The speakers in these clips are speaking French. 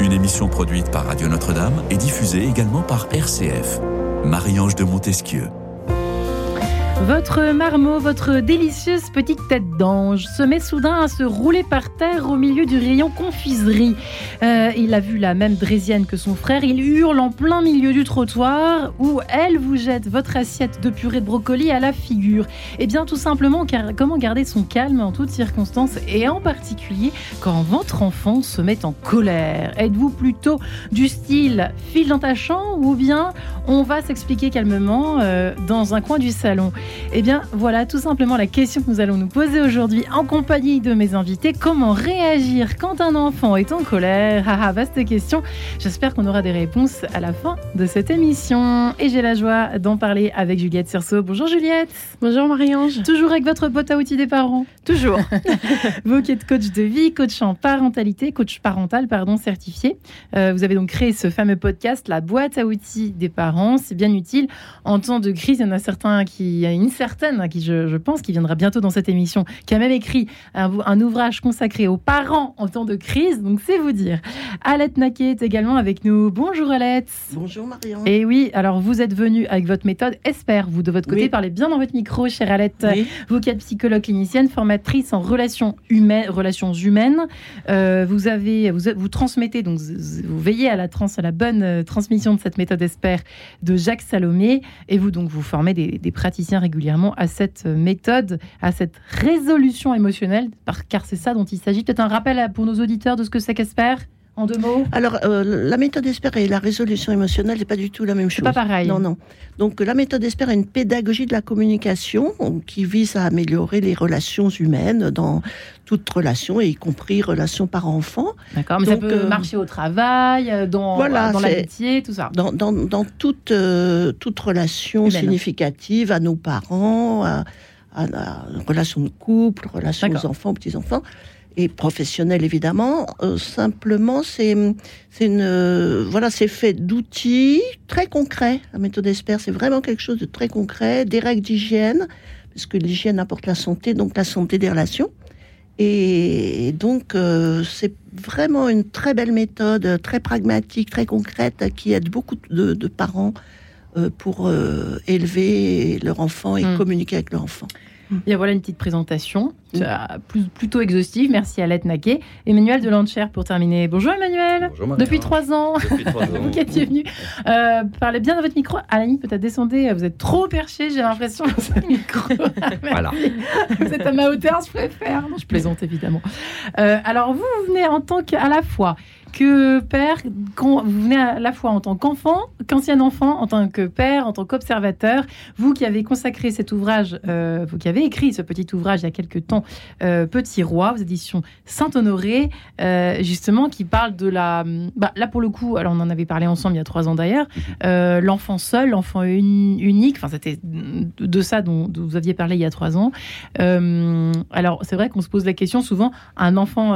Une émission produite par Radio Notre-Dame et diffusée également par RCF. Marie-Ange de Montesquieu. Votre marmot, votre délicieuse petite tête d'ange, se met soudain à se rouler par terre au milieu du rayon confiserie. Euh, il a vu la même Drésienne que son frère. Il hurle en plein milieu du trottoir où elle vous jette votre assiette de purée de brocoli à la figure. Eh bien, tout simplement, comment garder son calme en toutes circonstances et en particulier quand votre enfant se met en colère? Êtes-vous plutôt du style file dans ta chambre ou bien on va s'expliquer calmement euh, dans un coin du salon? Eh bien, voilà tout simplement la question que nous allons nous poser aujourd'hui en compagnie de mes invités. Comment réagir quand un enfant est en colère? Ah, ah vaste question. J'espère qu'on aura des réponses à la fin de cette émission. Et j'ai la joie d'en parler avec Juliette Cerceau. Bonjour Juliette. Bonjour Marie-Ange. Toujours avec votre boîte à outils des parents Toujours. vous qui êtes coach de vie, coach en parentalité, coach parental, pardon, certifié. Euh, vous avez donc créé ce fameux podcast, la boîte à outils des parents. C'est bien utile. En temps de crise, il y en a certains qui une certaine, qui je, pense qui viendra bientôt dans cette émission, qui a même écrit un, ouvrage consacré aux parents en temps de crise. Donc c'est vous dire. Alette Naquet est également avec nous. Bonjour Alette. Bonjour Marion. Et oui, alors vous êtes venue avec votre méthode Espère. Vous de votre côté parlez bien dans votre micro, chère Alette. Vous qui êtes psychologue clinicienne, formatrice en relations humaines, relations humaines. Euh, vous avez, vous, vous transmettez donc vous veillez à la trans, à la bonne euh, transmission de cette méthode Espère de Jacques Salomé et vous donc vous formez des, des praticiens régulièrement à cette méthode, à cette résolution émotionnelle, car c'est ça dont il s'agit. Peut-être un rappel pour nos auditeurs de ce que c'est qu'espère en deux mots Alors, euh, la méthode Espère et la résolution émotionnelle, n'est pas du tout la même chose. pas pareil. Non, non. Donc, la méthode Espère est une pédagogie de la communication qui vise à améliorer les relations humaines dans toute relation, y compris relations par-enfant. D'accord, mais ça peut euh, marcher au travail, euh, dans, voilà, dans l'amitié, tout ça. Dans, dans, dans toute, toute relation significative à nos parents, à, à, à, relation de couple, relation aux enfants, petits-enfants et professionnel évidemment. Euh, simplement, c'est une euh, voilà, c'est fait d'outils très concrets. La méthode Espère, c'est vraiment quelque chose de très concret, des règles d'hygiène, parce que l'hygiène apporte la santé, donc la santé des relations. Et donc, euh, c'est vraiment une très belle méthode, très pragmatique, très concrète, qui aide beaucoup de, parents pour élever leur enfant et hmm. communiquer avec leur enfant. Bien voilà une petite présentation, plus, plutôt exhaustive. Merci Alette Naquet. Emmanuel de Lancher pour terminer. Bonjour Emmanuel. Bonjour Depuis trois ans. Depuis trois ans. vous qui étiez venu. Euh, parlez bien dans votre micro. À la limite, peut-être descendez. Vous êtes trop perché, j'ai l'impression, micro. voilà. Vous êtes à ma hauteur, je préfère. je plaisante évidemment. Euh, alors vous, vous venez en tant qu'à la fois que père, vous venez à la fois en tant qu'enfant, qu'ancien enfant, en tant que père, en tant qu'observateur, vous qui avez consacré cet ouvrage, euh, vous qui avez écrit ce petit ouvrage il y a quelques temps, euh, Petit Roi, aux éditions Saint-Honoré, euh, justement, qui parle de la... Bah, là, pour le coup, alors on en avait parlé ensemble il y a trois ans d'ailleurs, l'enfant seul, l'enfant unique, enfin c'était de ça dont, vous aviez parlé il y a trois ans. alors c'est vrai qu'on se pose la question souvent, un enfant,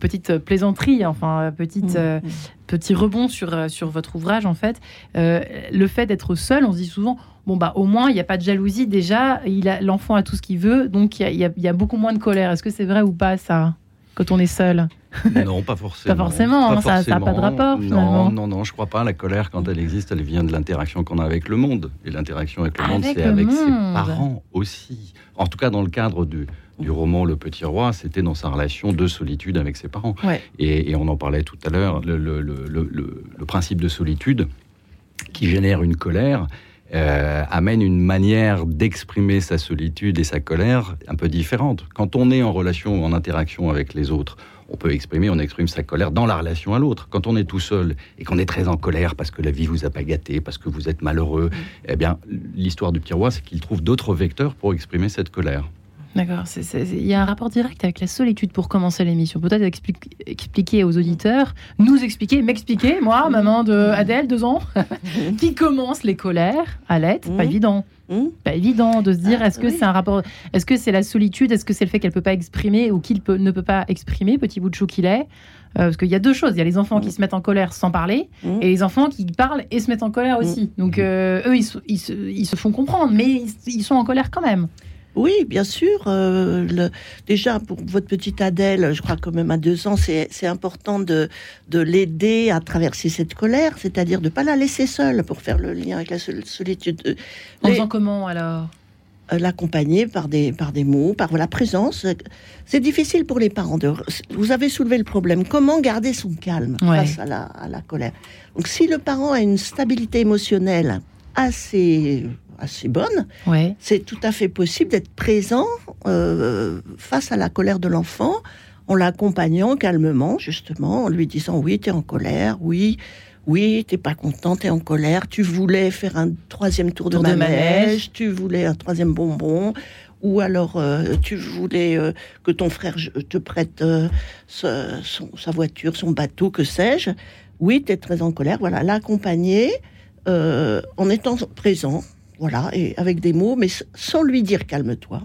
petite plaisanterie, enfin petite, mm. euh, petit rebond sur, euh, sur votre ouvrage, en fait. Euh, le fait d'être seul, on se dit souvent, bon, bah, au moins, il n'y a pas de jalousie. Déjà, l'enfant a tout ce qu'il veut, donc il y, a, beaucoup moins de colère. Est-ce que c'est vrai ou pas, ça, quand on est seul? Non, pas forcément. Pas forcément, hein, ça n'a pas de rapport. Non, non, non, je crois pas. La colère, quand elle existe, elle vient de l'interaction qu'on a avec le monde. Et l'interaction avec le monde, c'est avec ses parents aussi. En tout cas, dans le cadre du, du roman Le Petit Roi, c'était dans sa relation de solitude avec ses parents. Et, on en parlait tout à l'heure, le, principe de solitude qui génère une colère. Euh, amène une manière d'exprimer sa solitude et sa colère un peu différente. Quand on est en relation, en interaction avec les autres, on peut exprimer, on exprime sa colère dans la relation à l'autre. Quand on est tout seul et qu'on est très en colère parce que la vie vous a pas gâté, parce que vous êtes malheureux, mm. eh bien, l'histoire du petit roi, c'est qu'il trouve d'autres vecteurs pour exprimer cette colère. D'accord. Il y a un rapport direct avec la solitude pour commencer l'émission. Peut-être expliquer aux auditeurs, nous expliquer, m'expliquer, moi, maman de Adèle, deux ans, qui commence les colères à l'aide. Pas mmh. évident. Mmh. Pas évident de se dire, ah, est-ce que c'est un rapport, est-ce que c'est la solitude, est-ce que c'est le fait qu'elle peut pas exprimer ou qu'il ne peut pas exprimer, petit bout de chou qu'il est? Euh, parce qu'il y a deux choses. Il y a les enfants qui mmh. se mettent en colère sans parler et les enfants qui parlent et se mettent en colère aussi. Donc euh, eux, ils, se, font comprendre, mais ils sont en colère quand même. Oui, bien sûr. Euh, déjà, pour votre petite Adèle, je crois que même à deux ans, c'est important de, de l'aider à traverser cette colère, c'est-à-dire de ne pas la laisser seule pour faire le lien avec la solitude. En faisant comment alors? Euh, l'accompagner par des, par des mots, par la présence. C'est difficile pour les parents. De, vous avez soulevé le problème. Comment garder son calme face à la, à la colère? Donc, si le parent a une stabilité émotionnelle assez assez bonne, c'est tout à fait possible d'être présent euh, face à la colère de l'enfant en l'accompagnant calmement, justement, en lui disant oui, tu es en colère, oui, oui, t'es pas content, t'es en colère, tu voulais faire un troisième tour, de, manège, tu voulais un troisième bonbon, ou alors euh, tu voulais euh, que ton frère te prête sa voiture, son bateau, que sais-je. Oui, tu es très en colère. Voilà, l'accompagner en étant présent, voilà, et avec des mots, mais sans lui dire calme-toi.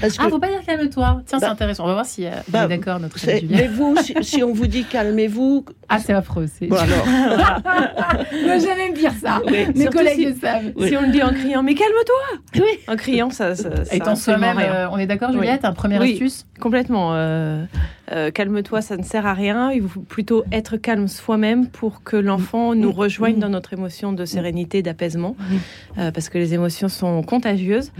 Parce ah, faut pas dire calme-toi. Tiens, c'est bah, intéressant. On va voir si euh, bah, est d'accord, notre Mais vous, si, on vous dit calmez-vous. Ah, c'est affreux. C'est... Bon, alors. ne jamais me dire ça. Mes collègues le savent. Si on le dit en criant, mais calme-toi Oui. En criant, ça. ça, ça soi-même, euh, on est d'accord, Juliette Un premier astuce? Complètement. Euh, euh, calme-toi, ça ne sert à rien. Il faut plutôt être calme soi-même pour que l'enfant nous rejoigne dans notre émotion de sérénité, d'apaisement, euh, parce que les émotions sont contagieuses.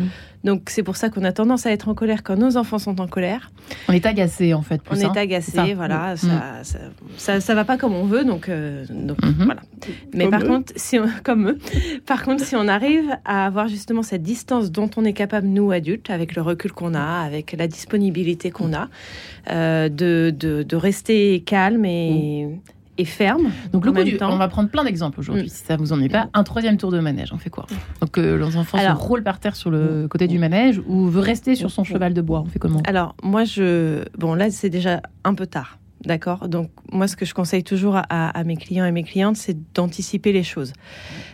Donc c'est pour ça qu'on a tendance à être en colère quand nos enfants sont en colère. On est agacé en fait. on est hein. agacé, voilà. Ça, ça, va pas comme on veut, donc, euh, donc mhm. voilà. Mais par contre, si on, comme eux. Par contre, si on arrive à avoir justement cette distance dont on est capable nous adultes, avec le recul qu'on a, avec la disponibilité qu'on a, euh, de, de, rester calme et, mm. et ferme. Donc, le coup du, on va prendre plein d'exemples aujourd'hui, mm. si ça vous ennuie pas. Un troisième tour de manège, on fait quoi? Donc, euh, les enfants se roulent par terre sur le mm. côté du manège ou veut rester sur son cheval de bois, on fait comment? Alors, moi, je. Bon, là, c'est déjà un peu tard. D'accord? Donc, moi, ce que je conseille toujours à, mes clients et mes clientes, c'est d'anticiper les choses.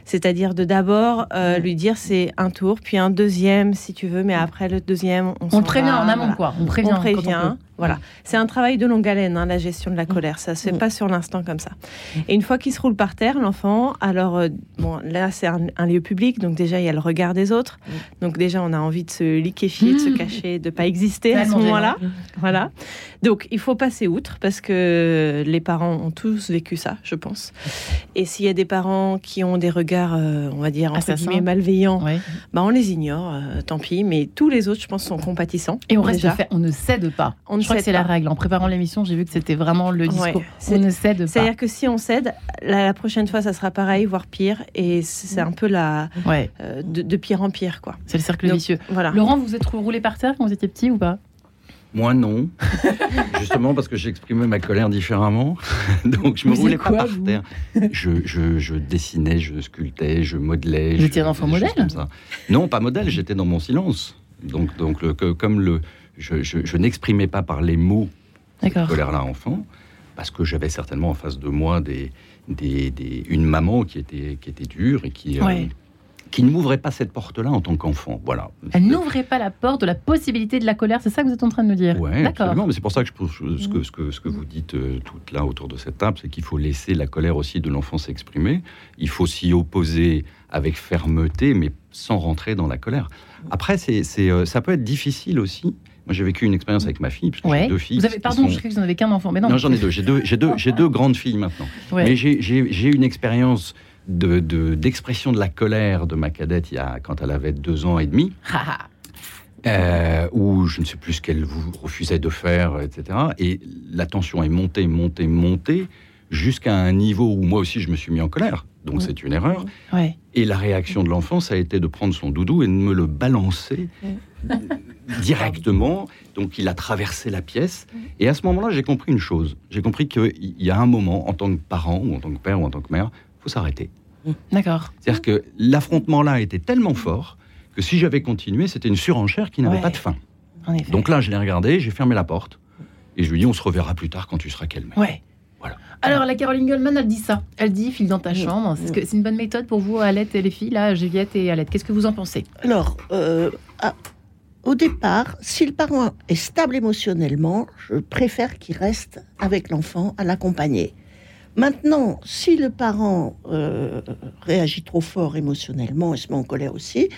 C'est-à-dire de d'abord euh, lui dire c'est un tour, puis un deuxième, si tu veux, mais après le deuxième, on, on prévient en amont, quoi. On prévient. On prévient. Voilà, c'est un travail de longue haleine, hein, la gestion de la mm. colère. Ça se fait mm. pas sur l'instant comme ça. Et une fois qu'il se roule par terre, l'enfant, alors euh, bon, là c'est un, lieu public, donc déjà il y a le regard des autres. Mm. Donc déjà on a envie de se liquéfier, de se cacher, de pas exister à ce moment-là. Voilà. Donc il faut passer outre parce que les parents ont tous vécu ça, je pense. Et s'il y a des parents qui ont des regards, euh, on va dire entre guillemets malveillants, bah on les ignore, euh, tant pis. Mais tous les autres, je pense, sont compatissants. Et on reste fait, on ne cède pas. On ne que c'est la règle. En préparant l'émission, j'ai vu que c'était vraiment le discours. on ne cède pas. C'est-à-dire que si on cède, la, prochaine fois, ça sera pareil, voire pire. Et c'est un peu la euh, de, pire en pire, quoi. C'est le cercle vicieux. Voilà. Laurent, vous êtes roulé par terre quand vous étiez petit ou pas? Moi, non. Justement parce que j'exprimais ma colère différemment. Donc, je me roulais pas par terre. Je, je, dessinais, je sculptais, je modelais. Vous étiez un enfant modèle Non, pas modèle, j'étais dans mon silence. Donc, donc le, comme le, je, n'exprimais pas par les mots cette colère-là enfant, parce que j'avais certainement en face de moi des, des, une maman qui était, qui était dure et qui, euh, qui ne m'ouvrait pas cette porte-là en tant qu'enfant. Voilà. Elle n'ouvrait pas la porte de la possibilité de la colère, c'est ça que vous êtes en train de me dire? Oui, absolument. Mais c'est pour ça que je, ce, que, ce, que, ce que vous dites euh, toutes là autour de cette table, c'est qu'il faut laisser la colère aussi de l'enfant s'exprimer. Il faut s'y opposer avec fermeté, mais sans rentrer dans la colère. Après, c'est, euh, ça peut être difficile aussi moi, j'ai vécu une expérience avec ma fille, parce que j'ai deux filles. Vous avez, pardon, je crois que vous n'en avez qu'un enfant. Mais non, non j'en ai deux. J'ai deux, j'ai deux, j'ai deux grandes filles maintenant. Mais j'ai une expérience d'expression de, d'expression de, la colère de ma cadette il y a, quand elle avait deux ans et demi. Euh, où je ne sais plus ce qu'elle vous refusait de faire, etc. Et la tension est montée, montée, montée, jusqu'à un niveau où moi aussi je me suis mis en colère. Donc c'est une erreur. Et la réaction de l'enfant, ça a été de prendre son doudou et de me le balancer directement. Donc il a traversé la pièce. Et à ce moment-là, j'ai compris une chose. J'ai compris qu'il y a un moment, en tant que parent, ou en tant que père, ou en tant que mère, faut s'arrêter. D'accord. C'est-à-dire que l'affrontement-là était tellement fort que si j'avais continué, c'était une surenchère qui n'avait pas de fin. Donc là, je l'ai regardé, j'ai fermé la porte. Et je lui ai dit, on se reverra plus tard quand tu seras calme. Ouais. Voilà. Alors, la Caroline Goldman, elle dit ça. Elle dit file dans ta chambre. Est-ce que c'est une bonne méthode pour vous, Alette et les filles, là, Juliette et Alette? Qu'est-ce que vous en pensez? Alors, euh, au départ, si le parent est stable émotionnellement, je préfère qu'il reste avec l'enfant à l'accompagner. Maintenant, si le parent euh, réagit trop fort émotionnellement et se met en colère aussi,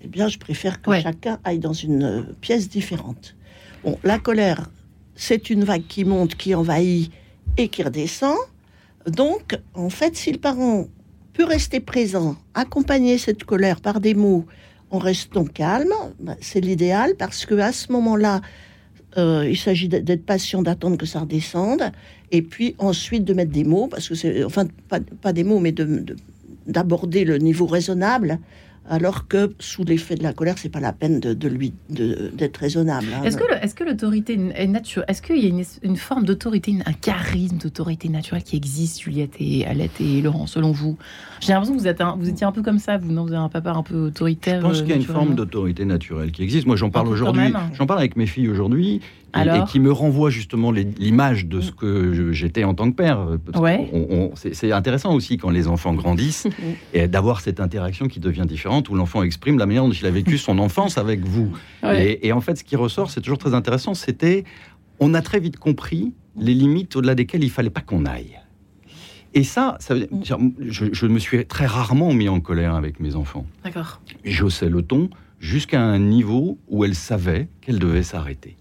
eh bien, je préfère que chacun aille dans une euh, pièce différente. Bon, la colère, c'est une vague qui monte, qui envahit et qui redescend. Donc, en fait, si le parent peut rester présent, accompagner cette colère par des mots en restant calme, bah, c'est l'idéal parce que à ce moment-là, euh, il s'agit d'être patient, d'attendre que ça redescende, et puis ensuite de mettre des mots, parce que c'est, enfin, pas, des mots, mais d'aborder le niveau raisonnable alors que sous l'effet de la colère, c'est pas la peine de, lui d'être raisonnable. Hein. Est-ce que est-ce que l'autorité est naturelle Est-ce qu'il y a une, forme d'autorité, un charisme d'autorité naturelle qui existe, Juliette et Alette et Laurent, selon vous? J'ai l'impression que vous êtes vous étiez un peu comme ça, vous non, vous avez un papa un peu autoritaire. Je pense qu'il y a une forme d'autorité naturelle qui existe. Moi, j'en parle aujourd'hui. J'en parle avec mes filles aujourd'hui et, qui me renvoie justement l'image de ce que j'étais en tant que père. c'est intéressant aussi quand les enfants grandissent et d'avoir cette interaction qui devient différente où l'enfant exprime la manière dont il a vécu son enfance avec vous. Et, en fait, ce qui ressort, c'est toujours très intéressant, c'était on a très vite compris les limites au-delà desquelles il fallait pas qu'on aille. Et ça, ça veut dire, je, je, me suis très rarement mis en colère avec mes enfants. D'accord. J'ossais le ton jusqu'à un niveau où elles savaient qu'elles devaient s'arrêter.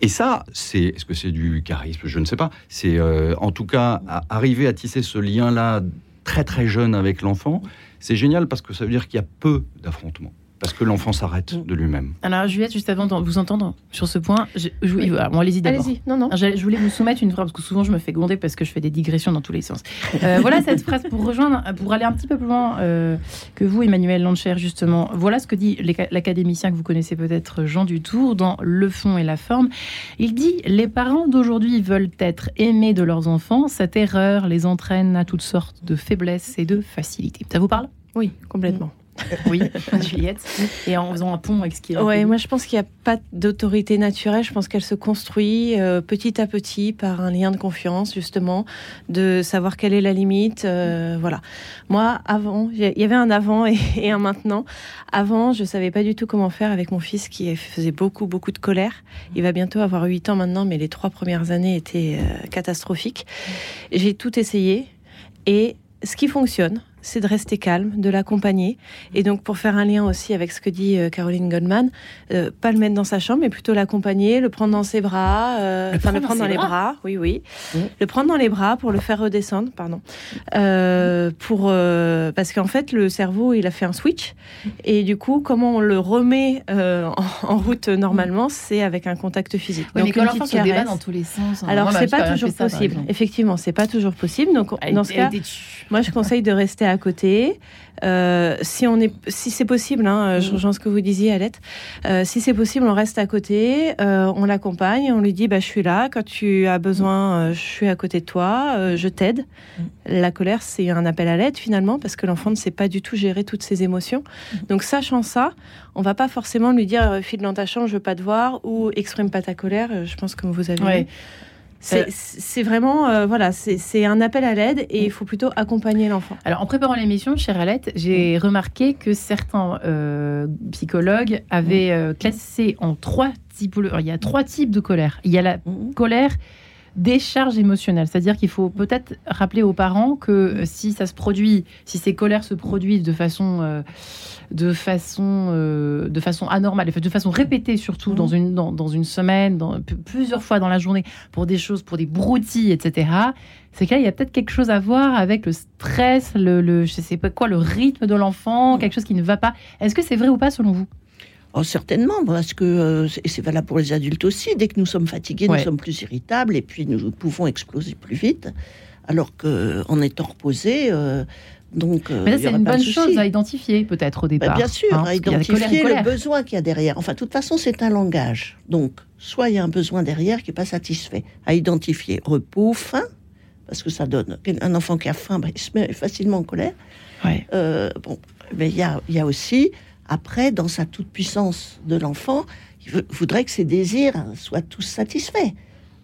Et ça, c'est est-ce que c'est du charisme? Je ne sais pas. C'est euh, en tout cas arriver à tisser ce lien-là très très jeune avec l'enfant. C'est génial parce que ça veut dire qu'il y a peu d'affrontements parce que l'enfant s'arrête mm. de lui-même. Alors, Juliette, juste avant de vous entendre sur ce point, je, je, allez-y d'abord. Allez-y, non, non. Je, voulais vous soumettre une phrase, parce que souvent je me fais gronder parce que je fais des digressions dans tous les sens. Euh, voilà cette phrase pour rejoindre, pour aller un petit peu plus loin euh, que vous, Emmanuel Lancher, justement. Voilà ce que dit l'académicien que vous connaissez peut-être, Jean Dutour, dans Le fond et la forme. Il dit Les parents d'aujourd'hui veulent être aimés de leurs enfants. Cette erreur les entraîne à toutes sortes de faiblesses et de facilités. Ça vous parle? Oui, complètement. Oui, Juliette. Et en faisant un pont avec ce qui est. Oui, moi je pense qu'il n'y a pas d'autorité naturelle. Je pense qu'elle se construit euh, petit à petit par un lien de confiance, justement, de savoir quelle est la limite. Euh, voilà. Moi, avant, il y avait un avant et, un maintenant. Avant, je savais pas du tout comment faire avec mon fils qui faisait beaucoup, beaucoup de colère. Il va bientôt avoir 8 ans maintenant, mais les trois premières années étaient euh, catastrophiques. J'ai tout essayé. Et ce qui fonctionne, c'est de rester calme, de l'accompagner. Et donc, pour faire un lien aussi avec ce que dit euh, Caroline Goldman, euh, pas le mettre dans sa chambre, mais plutôt l'accompagner, le prendre dans ses bras, euh, enfin le prendre dans, les bras. oui, oui, mmh. le prendre dans les bras pour le faire redescendre, pardon, pour parce qu'en fait le cerveau il a fait un switch et du coup comment on le remet en, route normalement, c'est avec un contact physique. donc mais quand l'enfant se débat dans tous les sens. Hein. Alors c'est pas toujours possible. Effectivement, c'est pas toujours possible. Donc dans ce cas, moi je conseille de rester à côté. Euh, si on est, si c'est possible, hein, je mm. rejoins ce que vous disiez, Alette. Euh, si c'est possible, on reste à côté, euh, on l'accompagne, on lui dit, bah, je suis là. Quand tu as besoin, je suis à côté de toi, je t'aide. Mm. La colère, c'est un appel à l'aide finalement, parce que l'enfant ne sait pas du tout gérer toutes ses émotions. Mm. Donc, sachant ça, on va pas forcément lui dire, file dans ta chambre, je veux pas te voir, ou exprime pas ta colère. Je pense que vous avez. C'est vraiment, euh, voilà, c'est un appel à l'aide et il faut plutôt accompagner l'enfant. Alors, en préparant l'émission, chère Alette, j'ai remarqué que certains euh, psychologues avaient classé en trois types. Il y a trois types de colère. Il y a la mm-hmm. colère décharge émotionnelle. C'est-à-dire qu'il faut peut-être rappeler aux parents que euh, si ça se produit, si ces colères se produisent de façon, euh, de façon, euh, de façon anormale, de façon répétée surtout dans, mmh. une, dans, une semaine, dans, plusieurs fois dans la journée, pour des choses, pour des broutilles, etc., c'est qu'il y a peut-être quelque chose à voir avec le stress, le, le je sais pas quoi, le rythme de l'enfant, mmh. quelque chose qui ne va pas. Est-ce que c'est vrai ou pas selon vous? Oh, certainement, parce que euh, c'est valable pour les adultes aussi. Dès que nous sommes fatigués, nous sommes plus irritables et puis nous pouvons exploser plus vite. Alors qu'en étant reposé, euh, donc. Euh, Mais c'est une bonne chose à identifier peut-être au bah, départ. bien sûr, hein, à identifier le besoin qu'il y a derrière. Enfin, de toute façon, c'est un langage. Donc, soit il y a un besoin derrière qui n'est pas satisfait. À identifier repos, faim, parce que ça donne. Un enfant qui a faim, bah, il se met facilement en colère. bon, mais il y a, y a aussi après, dans sa toute-puissance de l'enfant, il voudrait que ses désirs soient tous satisfaits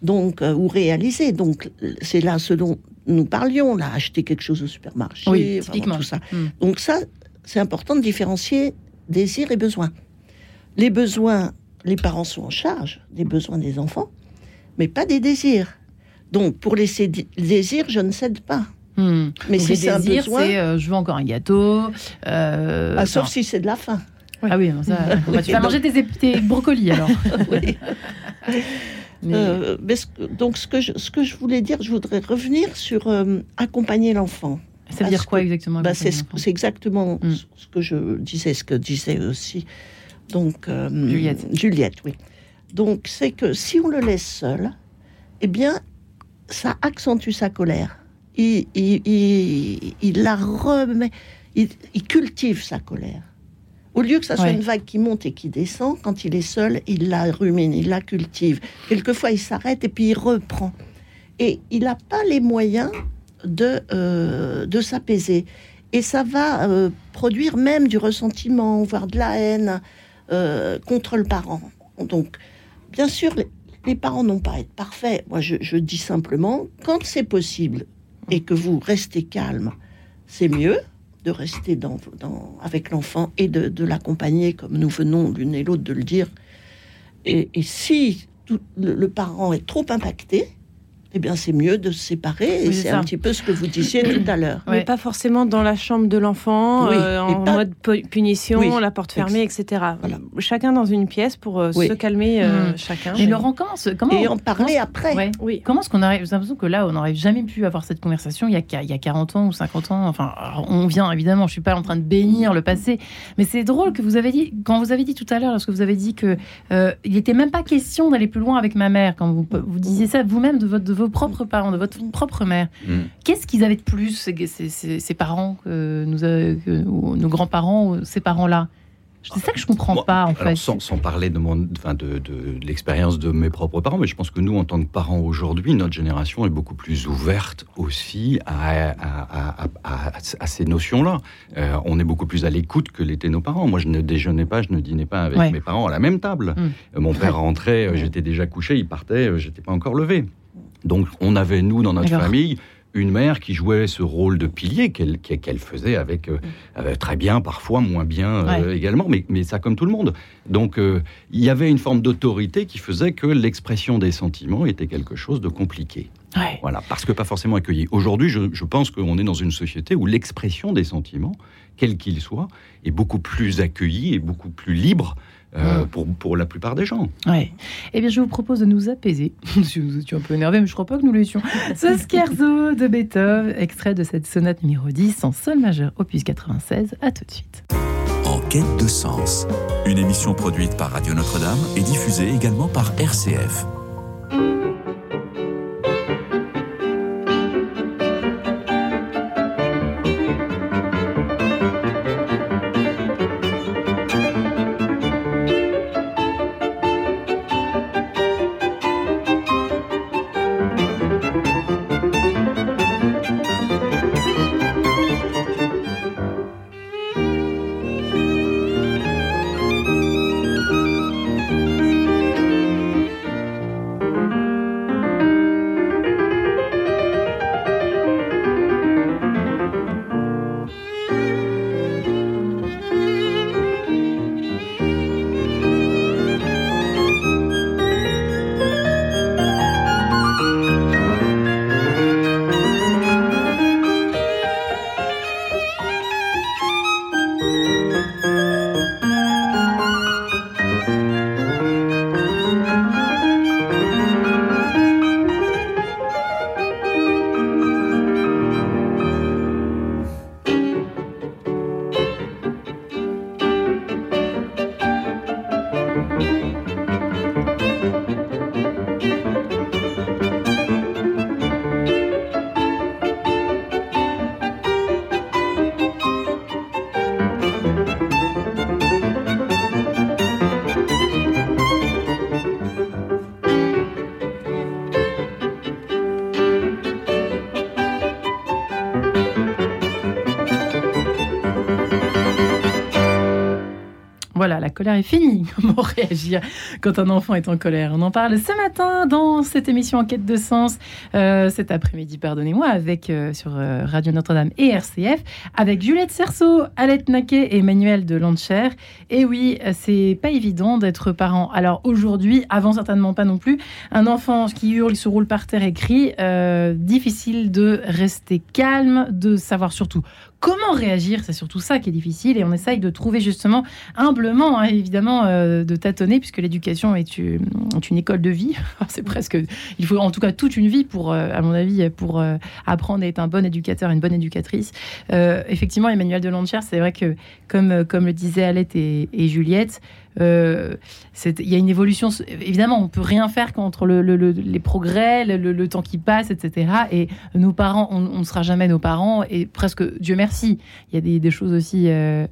donc euh, ou réalisés. Donc c'est là ce dont nous parlions, là, acheter quelque chose au supermarché, oui, typiquement. tout ça. Hmm. Donc ça, c'est important de différencier désirs et besoins. Les besoins, les parents sont en charge des besoins des enfants, mais pas des désirs. Donc pour laisser désirs, je ne cède pas. Hmm. Mais si c'est un besoin, euh, je veux encore un gâteau. Euh, ah, sauf si c'est de la faim. Ah oui, ça, tu vas manger tes, brocolis alors. oui. Euh, donc, ce que, je, ce que je voulais dire, je voudrais revenir sur euh, accompagner l'enfant. Ça veut dire quoi exactement bah, C'est exactement ce que je disais, ce que disait aussi donc euh, Juliette. Juliette, oui. Donc c'est que si on le laisse seul, eh bien, ça accentue sa colère. Il, il, la remet, il, cultive sa colère. Au lieu que ça soit une vague qui monte et qui descend, quand il est seul, il la rumine, il la cultive. Quelquefois, il s'arrête et puis il reprend. Et il n'a pas les moyens de, euh, de s'apaiser. Et ça va euh, produire même du ressentiment, voire de la haine euh, contre le parent. Donc, bien sûr, les, parents n'ont pas à être parfaits. Moi, je, dis simplement, quand c'est possible et que vous restez calme, c'est mieux de rester dans, avec l'enfant et de, l'accompagner, comme nous venons l'une et l'autre de le dire. Et, si le, parent est trop impacté, eh bien, c'est mieux de se séparer. Et c'est un petit peu ce que vous disiez tout à l'heure. Mais pas forcément dans la chambre de l'enfant, euh, en mode punition, la porte fermée, etc. Chacun dans une pièce pour euh, se calmer euh, mmh. chacun. Et Laurent, comment, comment Et en parler après. Oui. Comment est-ce qu'on arrive J'ai l'impression que là, on n'aurait jamais pu avoir cette conversation il y, a, il y a 40 ans ou 50 ans. Enfin, on vient, évidemment, je suis pas en train de bénir le passé. Mais c'est drôle que vous avez dit, quand vous avez dit tout à l'heure, lorsque vous avez dit que il n'était même pas question d'aller plus loin avec ma mère, quand vous, vous disiez ça vous-même de votre vos propres parents, de votre propre mère. Mm. Qu'est-ce qu'ils avaient de plus, ces, parents, que nous, nos grands-parents, ces parents-là? C'est ça que je comprends pas, en fait. Sans, parler de, mon, enfin de, de, l'expérience de mes propres parents, mais je pense que nous, en tant que parents aujourd'hui, notre génération est beaucoup plus ouverte aussi à, à, ces notions-là. Euh, on est beaucoup plus à l'écoute que l'étaient nos parents. Moi, je ne déjeunais pas, je ne dînais pas avec mes parents à la même table. Mm. Mon père rentrait, euh, j'étais déjà couché, il partait, euh, j'étais pas encore levé. Donc on avait, nous, dans notre famille, une mère qui jouait ce rôle de pilier qu'elle faisait avec euh, très bien, parfois moins bien euh, également, mais, mais, ça comme tout le monde. Donc euh, il y avait une forme d'autorité qui faisait que l'expression des sentiments était quelque chose de compliqué. Voilà, parce que pas forcément accueilli. Aujourd'hui, je, je, pense qu'on est dans une société où l'expression des sentiments, quels qu'ils soient, est beaucoup plus accueillie et beaucoup plus libre euh, pour, pour, la plupart des gens. Ouais. Eh bien, je vous propose de nous apaiser. si vous étiez un peu énervé, mais je crois pas que nous l'étions. Ce scherzo de Beethoven, extrait de cette sonate numéro 10 en sol majeur, opus 96. À tout de suite. En quête de sens, une émission produite par Radio Notre-Dame et diffusée également par RCF. Colère est finie. Comment réagir quand un enfant est en colère? On en parle ce matin dans cette émission Enquête de sens, euh, cet après-midi, pardonnez-moi, avec euh, sur euh, Radio Notre-Dame et RCF, avec Juliette Cerceau, Alette Naquet et Emmanuel de Lancher. Et oui, c'est pas évident d'être parent. Alors aujourd'hui, avant certainement pas non plus, un enfant qui hurle, se roule par terre et crie, difficile de rester calme, de savoir surtout comment réagir, c'est surtout ça qui est difficile et on essaye de trouver justement humblement, hein, évidemment, euh, de tâtonner puisque l'éducation est une, école de vie. c'est presque, il faut en tout cas toute une vie pour, euh, à mon avis, pour euh, apprendre à être un bon éducateur, une bonne éducatrice. effectivement, Emmanuel de c'est vrai que comme, comme le disaient Alette et, et Juliette, il y a une évolution. Évidemment, on peut rien faire contre les progrès, le, temps qui passe, etc. Et nos parents, on ne sera jamais nos parents. Et presque, Dieu merci, il y a des, choses aussi euh,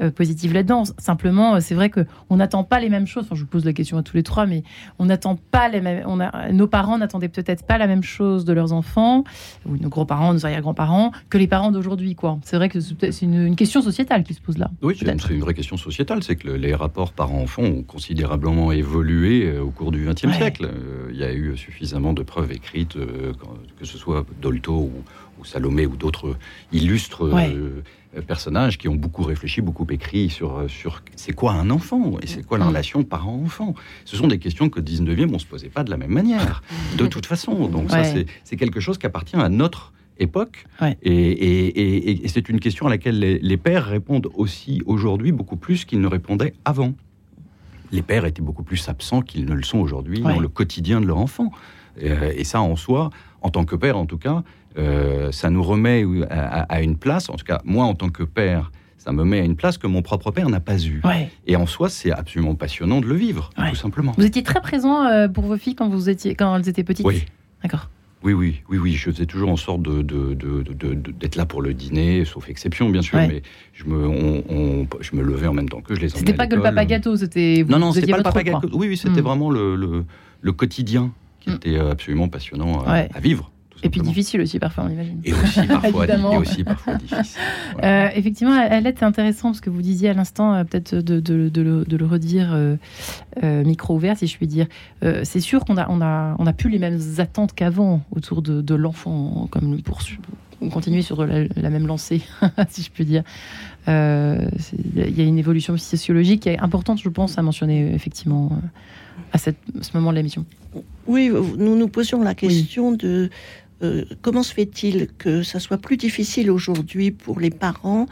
euh, positives là-dedans. Simplement, c'est vrai que on n'attend pas les mêmes choses. Enfin, je vous pose la question à tous les trois, mais on n'attend pas les mêmes. On a, nos parents n'attendaient peut-être pas la même chose de leurs enfants, ou nos grands-parents, nos arrière-grands-parents, que les parents d'aujourd'hui. Quoi. C'est vrai que c'est une, question sociétale qui se pose là. Oui, c'est une, vraie question sociétale. C'est que les rapports parents enfants ont considérablement évolué euh, au cours du XXe siècle. Euh, il y a eu suffisamment de preuves écrites, euh, que ce soit Dolto ou, Salomé ou d'autres illustres personnages qui ont beaucoup réfléchi, beaucoup écrit sur, sur c'est quoi un enfant et c'est quoi la relation parent-enfant. Ce sont des questions que 19e, on ne se posait pas de la même manière, de toute façon. Donc ça, c'est quelque chose qui appartient à notre époque. Et, c'est une question à laquelle les pères répondent aussi aujourd'hui beaucoup plus qu'ils ne répondaient avant les pères étaient beaucoup plus absents qu'ils ne le sont aujourd'hui dans le quotidien de leur enfant. Euh, et ça, en soi, en tant que père, en tout cas, euh, ça nous remet à, une place. En tout cas, moi, en tant que père, ça me met à une place que mon propre père n'a pas eue. Et en soi, c'est absolument passionnant de le vivre, tout simplement. Vous étiez très présent euh, pour vos filles quand vous étiez quand elles étaient petites? Oui. D'accord. Oui, oui, oui, oui. Je faisais toujours en sorte de, d'être là pour le dîner, sauf exception, bien sûr. Mais je me, je me levais en même temps que je les C'était pas que le papa gâteau, c'était. Non, non, c'était pas le papa gâteau. Oui, oui, c'était hmm. vraiment le, le, quotidien qui hmm. était absolument passionnant à vivre. Et puis difficile aussi parfois, on imagine. Et aussi parfois, et aussi parfois difficile. Euh, effectivement, Alette, c'est intéressant parce que vous disiez à l'instant, euh, peut-être de, de, de, de, le redire euh, micro ouvert, si je puis dire. c'est sûr qu'on a, on a, on a plus les mêmes attentes qu'avant autour de, l'enfant, comme pour continuer sur la, même lancée, si je puis dire. Il y a une évolution sociologique qui est importante, je pense, à mentionner effectivement à, cette, ce moment de l'émission. Oui, nous nous posions la question de euh, comment se fait-il que ça soit plus difficile aujourd'hui pour les parents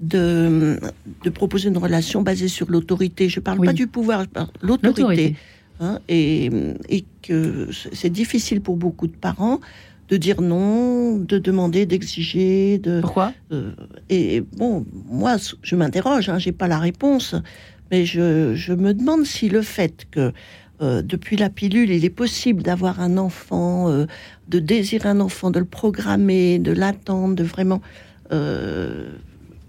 de, de, proposer une relation basée sur l'autorité? Je ne parle pas du pouvoir, je parle de l'autorité. Hein, et, et, que c'est difficile pour beaucoup de parents de dire non, de demander, d'exiger. De, Pourquoi? euh, Et bon, moi, je m'interroge, hein, j'ai pas la réponse, mais je, je, me demande si le fait que euh, depuis la pilule, il est possible d'avoir un enfant, euh, de désirer un enfant, de le programmer, de l'attendre, de vraiment euh,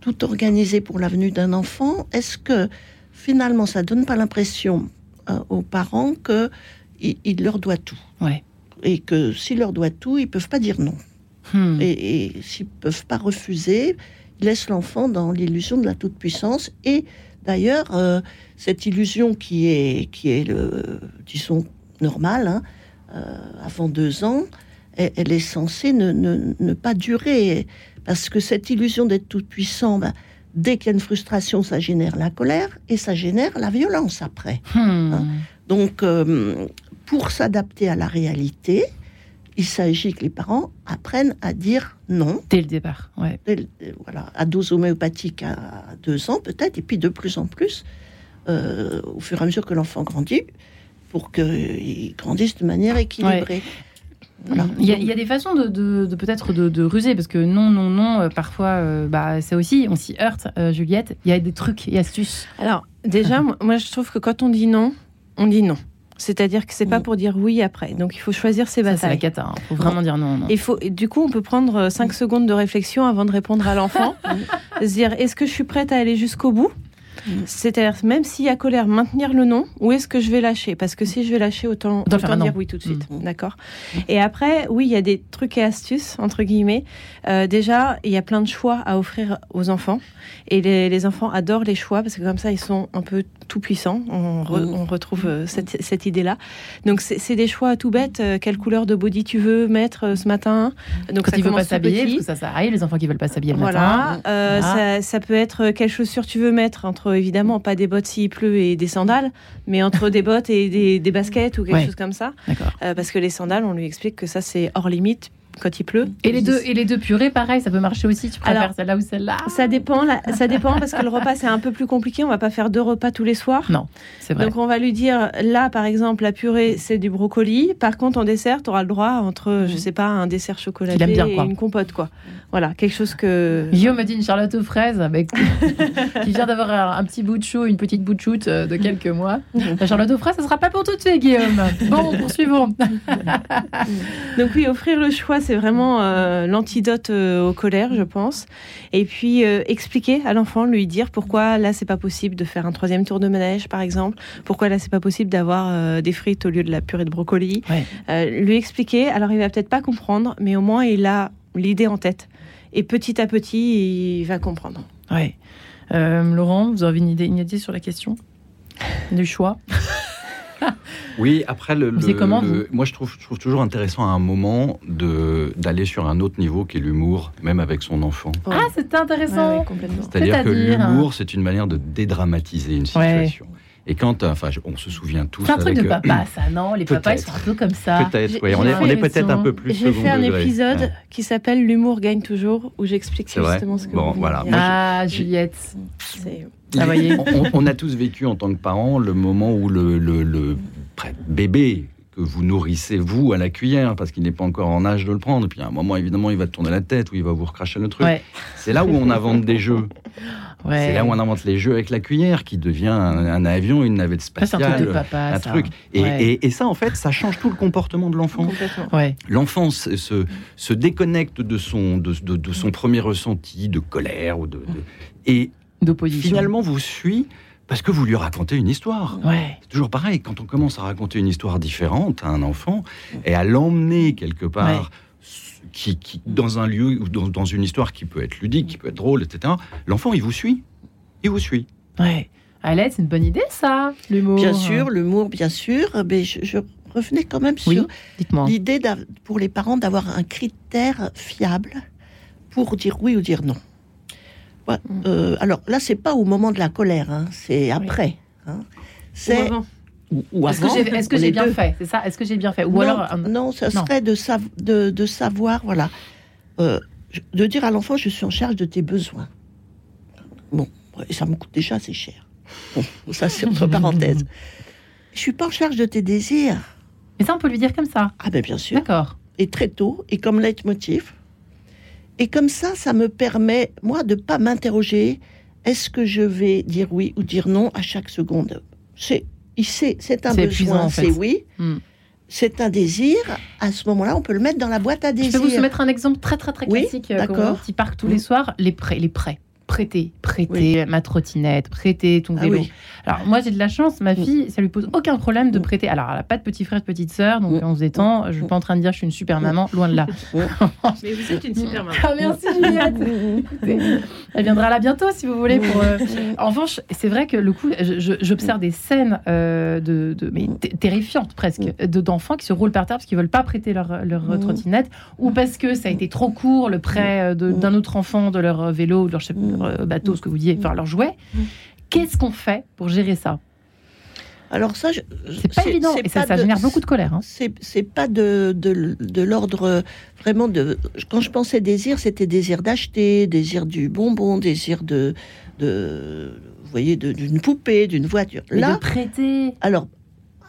tout organiser pour la venue d'un enfant. Est-ce que finalement, ça donne pas l'impression aux parents que il, leur doit tout ouais. Et que s'il leur doit tout, ils peuvent pas dire non. Hmm. Et, et s'ils peuvent pas refuser, ils laissent l'enfant dans l'illusion de la toute-puissance et D'ailleurs, euh, cette illusion qui est, qui est le, disons, normale, hein, euh, avant deux ans, elle, est censée ne, pas durer. Parce que cette illusion d'être tout puissant, ben, dès qu'il y a une frustration, ça génère la colère et ça génère la violence après. Hmm. Hein. Donc, euh, pour s'adapter à la réalité, il s'agit que les parents apprennent à dire non. Dès le départ, ouais. voilà, à dose homéopathique à deux ans peut-être, et puis de plus en plus, euh, au fur et à mesure que l'enfant grandit, pour qu'il grandisse de manière équilibrée. Il, y a, des façons de, peut-être de, ruser parce que non, non, non, euh, parfois, euh, bah, c'est aussi, on s'y heurte, Juliette. Il y a des trucs et astuces. Alors, déjà, moi, je trouve que quand on dit non, on dit non. C'est-à-dire que c'est pas pour dire oui après. Donc il faut choisir ses batailles. C'est la cata. Il hein. faut vraiment dire non. Il faut. Du coup, on peut prendre 5 secondes de réflexion avant de répondre à l'enfant. se dire est-ce que je suis prête à aller jusqu'au bout? C'est-à-dire, même s'il y a colère, maintenir le non, ou est-ce que je vais lâcher? Parce que si je vais lâcher, autant, autant dire oui tout de suite. Mm. D'accord? Et après, oui, il y a des trucs et astuces, entre guillemets. Euh, déjà, il y a plein de choix à offrir aux enfants. Et les, les, enfants adorent les choix, parce que comme ça, ils sont un peu tout puissants. On, mm. on retrouve euh, cette, cette idée-là. Donc, c'est des choix tout bêtes. Euh, quelle couleur de body tu veux mettre ce matin? Donc, Quand ça il veut pas s'habiller, ça, ça arrive, les enfants qui veulent pas s'habiller le matin. voilà. Ça, ça peut être quelle chaussure tu veux mettre entre évidemment pas des bottes s'il pleut et des sandales, mais entre des bottes et des, baskets ou quelque chose comme ça. Euh, parce que les sandales, on lui explique que ça c'est hors limite quand il pleut. Et les deux, et les deux purées, pareil, ça peut marcher aussi. Tu préfères celle-là ou celle-là Ça dépend. ça dépend parce que le repas c'est un peu plus compliqué. On va pas faire deux repas tous les soirs. Non, c'est vrai. Donc on va lui dire là, par exemple, la purée c'est du brocoli. Par contre, en dessert, tu auras le droit entre, je mhm. sais pas, un dessert chocolaté bien, et une compote, quoi. Voilà, quelque chose que. Guillaume me dit une charlotte aux fraises avec qui vient d'avoir un, petit bout de chou, une petite bout de shoot euh, de quelques mois. La charlotte aux fraises, ça sera pas pour tout de suite, Guillaume. Bon, poursuivons. Donc oui, offrir le choix c'est vraiment euh, l'antidote euh, aux colères, je pense. Et puis euh, expliquer à l'enfant, lui dire pourquoi là c'est pas possible de faire un troisième tour de manège, par exemple. Pourquoi là c'est pas possible d'avoir des frites au lieu de la purée de brocoli. lui expliquer. Alors il va peut-être pas comprendre, mais au moins il a l'idée en tête. Et petit à petit, il va comprendre. Ouais. Laurent, vous avez une idée, une idée sur la question? Du choix? oui, après, le, moi je trouve, je trouve toujours intéressant à un moment d'aller sur un autre niveau qui est l'humour, même avec son enfant. Ah, c'est intéressant. C'est-à-dire que l'humour, c'est une manière de dédramatiser une situation. Et quand, enfin, on se souvient tous. C'est un truc de euh, papa, ça, non? Les papas, ils sont un peu comme ça. Peut-être, oui. On est, peut-être un peu plus. J'ai fait un épisode qui s'appelle L'humour gagne toujours, où j'explique justement ce que bon, voilà. Ah, Juliette. Ah, on, a tous vécu en tant que parents le moment où le, le, bébé que vous nourrissez vous à la cuillère parce qu'il n'est pas encore en âge de le prendre. Et puis à un moment, évidemment, il va tourner la tête ou il va vous recracher le truc. C'est là où on invente des jeux. C'est là où on invente les jeux avec la cuillère qui devient un, avion, une navette spatiale, un, truc. Et, ça, en fait, ça change tout le comportement de l'enfant. L'enfant se, se, déconnecte de son, de, de, son premier ressenti de colère ou de, et finalement vous suit parce que vous lui racontez une histoire. C'est toujours pareil, quand on commence à raconter une histoire différente à un enfant et à l'emmener quelque part qui, dans un lieu ou dans, une histoire qui peut être ludique, qui peut être drôle, etc., l'enfant, il vous suit. Il vous suit. Ouais. Alette, c'est une bonne idée, ça, l'humour. Bien sûr, l'humour, bien sûr. Mais je, revenais quand même sur l'idée pour les parents d'avoir un critère fiable pour dire oui ou dire non. Mm. Euh, alors là, c'est pas au moment de la colère, hein, c'est après. Hein. C'est ou, Est-ce que j'ai bien fait C'est ça Est-ce que j'ai bien fait Ou non, alors non, ça serait de, de, savoir, voilà, euh, de dire à l'enfant, je suis en charge de tes besoins. Bon, ça me coûte déjà assez cher. Bon, ça c'est entre parenthèses. Je suis pas en charge de tes désirs. Mais ça, on peut lui dire comme ça. Ah ben bien sûr. D'accord. Et très tôt, et comme leitmotiv, et comme ça, ça me permet, moi, de pas m'interroger, est-ce que je vais dire oui ou dire non à chaque seconde? C'est c'est un besoin, c'est oui. Hmm. C'est un désir. À ce moment-là, on peut le mettre dans la boîte à désirs. Je peux vous mettre un exemple très très très classique. Oui, euh, Petit parc tous les hmm. soirs, les prêts, les prêts prêter, prêter ma trottinette, prêter ton ah vélo. Alors moi j'ai de la chance, ma mm. fille, ça lui pose aucun problème de mm. prêter. Alors elle n'a pas de petit frère, de petite sœur, donc mm. on se détend. Je suis pas en train de dire que je suis une super maman, loin de là. Mais vous êtes une super maman. Ah, merci Juliette. elle viendra là bientôt si vous voulez. Pour, euh, En revanche, c'est vrai que le coup, j'observe des scènes euh, de, mais terrifiantes presque, d'enfants qui se roulent par terre parce qu'ils veulent pas prêter leur, leur trottinette ou parce que ça a été trop court le prêt euh, d'un autre enfant de leur vélo, de leur euh, bateau, ce que vous disiez, enfin leur jouet. Qu'est-ce qu'on fait pour gérer ça? Alors ça, c'est pas évident et ça, génère beaucoup de colère. Hein. C'est pas de, de, l'ordre vraiment de. Quand je pensais désir, c'était désir d'acheter, désir du bonbon, désir de, de vous voyez, d'une poupée, d'une voiture. là, de prêter. Alors,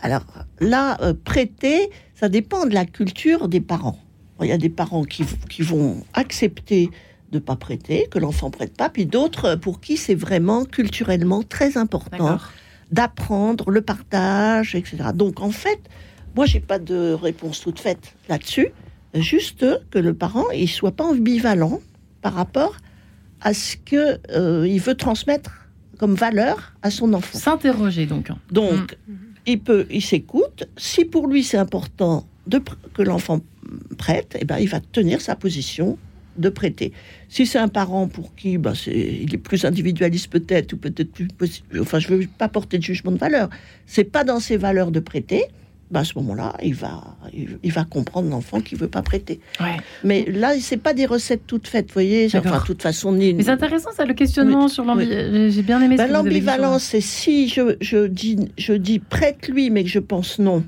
alors là, euh, prêter, ça dépend de la culture des parents. Il y a des parents qui, qui vont accepter de pas prêter, que l'enfant prête pas, puis d'autres pour qui c'est vraiment culturellement très important d'apprendre le partage, etc. Donc en fait, moi j'ai pas de réponse toute faite là-dessus, juste que le parent il soit pas ambivalent par rapport à ce que euh, il veut transmettre comme valeur à son enfant. S'interroger donc. Donc, mm. il peut, il s'écoute. Si pour lui c'est important de, que l'enfant prête, eh ben, il va tenir sa position de prêter. Si c'est un parent pour qui ben, il est plus individualiste peut-être, ou peut-être plus... Enfin, je ne veux pas porter de jugement de valeur. C'est pas dans ses valeurs de prêter. Ben, à ce moment-là, il va, il, va comprendre l'enfant qui veut pas prêter. Mais là, c'est pas des recettes toutes faites, vous voyez. Enfin, de toute façon, ni... Mais c'est intéressant, ça, le questionnement sur l'ambivalence. J'ai bien aimé. Ben, l'ambivalence, c'est si je, je, dis, je dis prête-lui, mais que je pense non.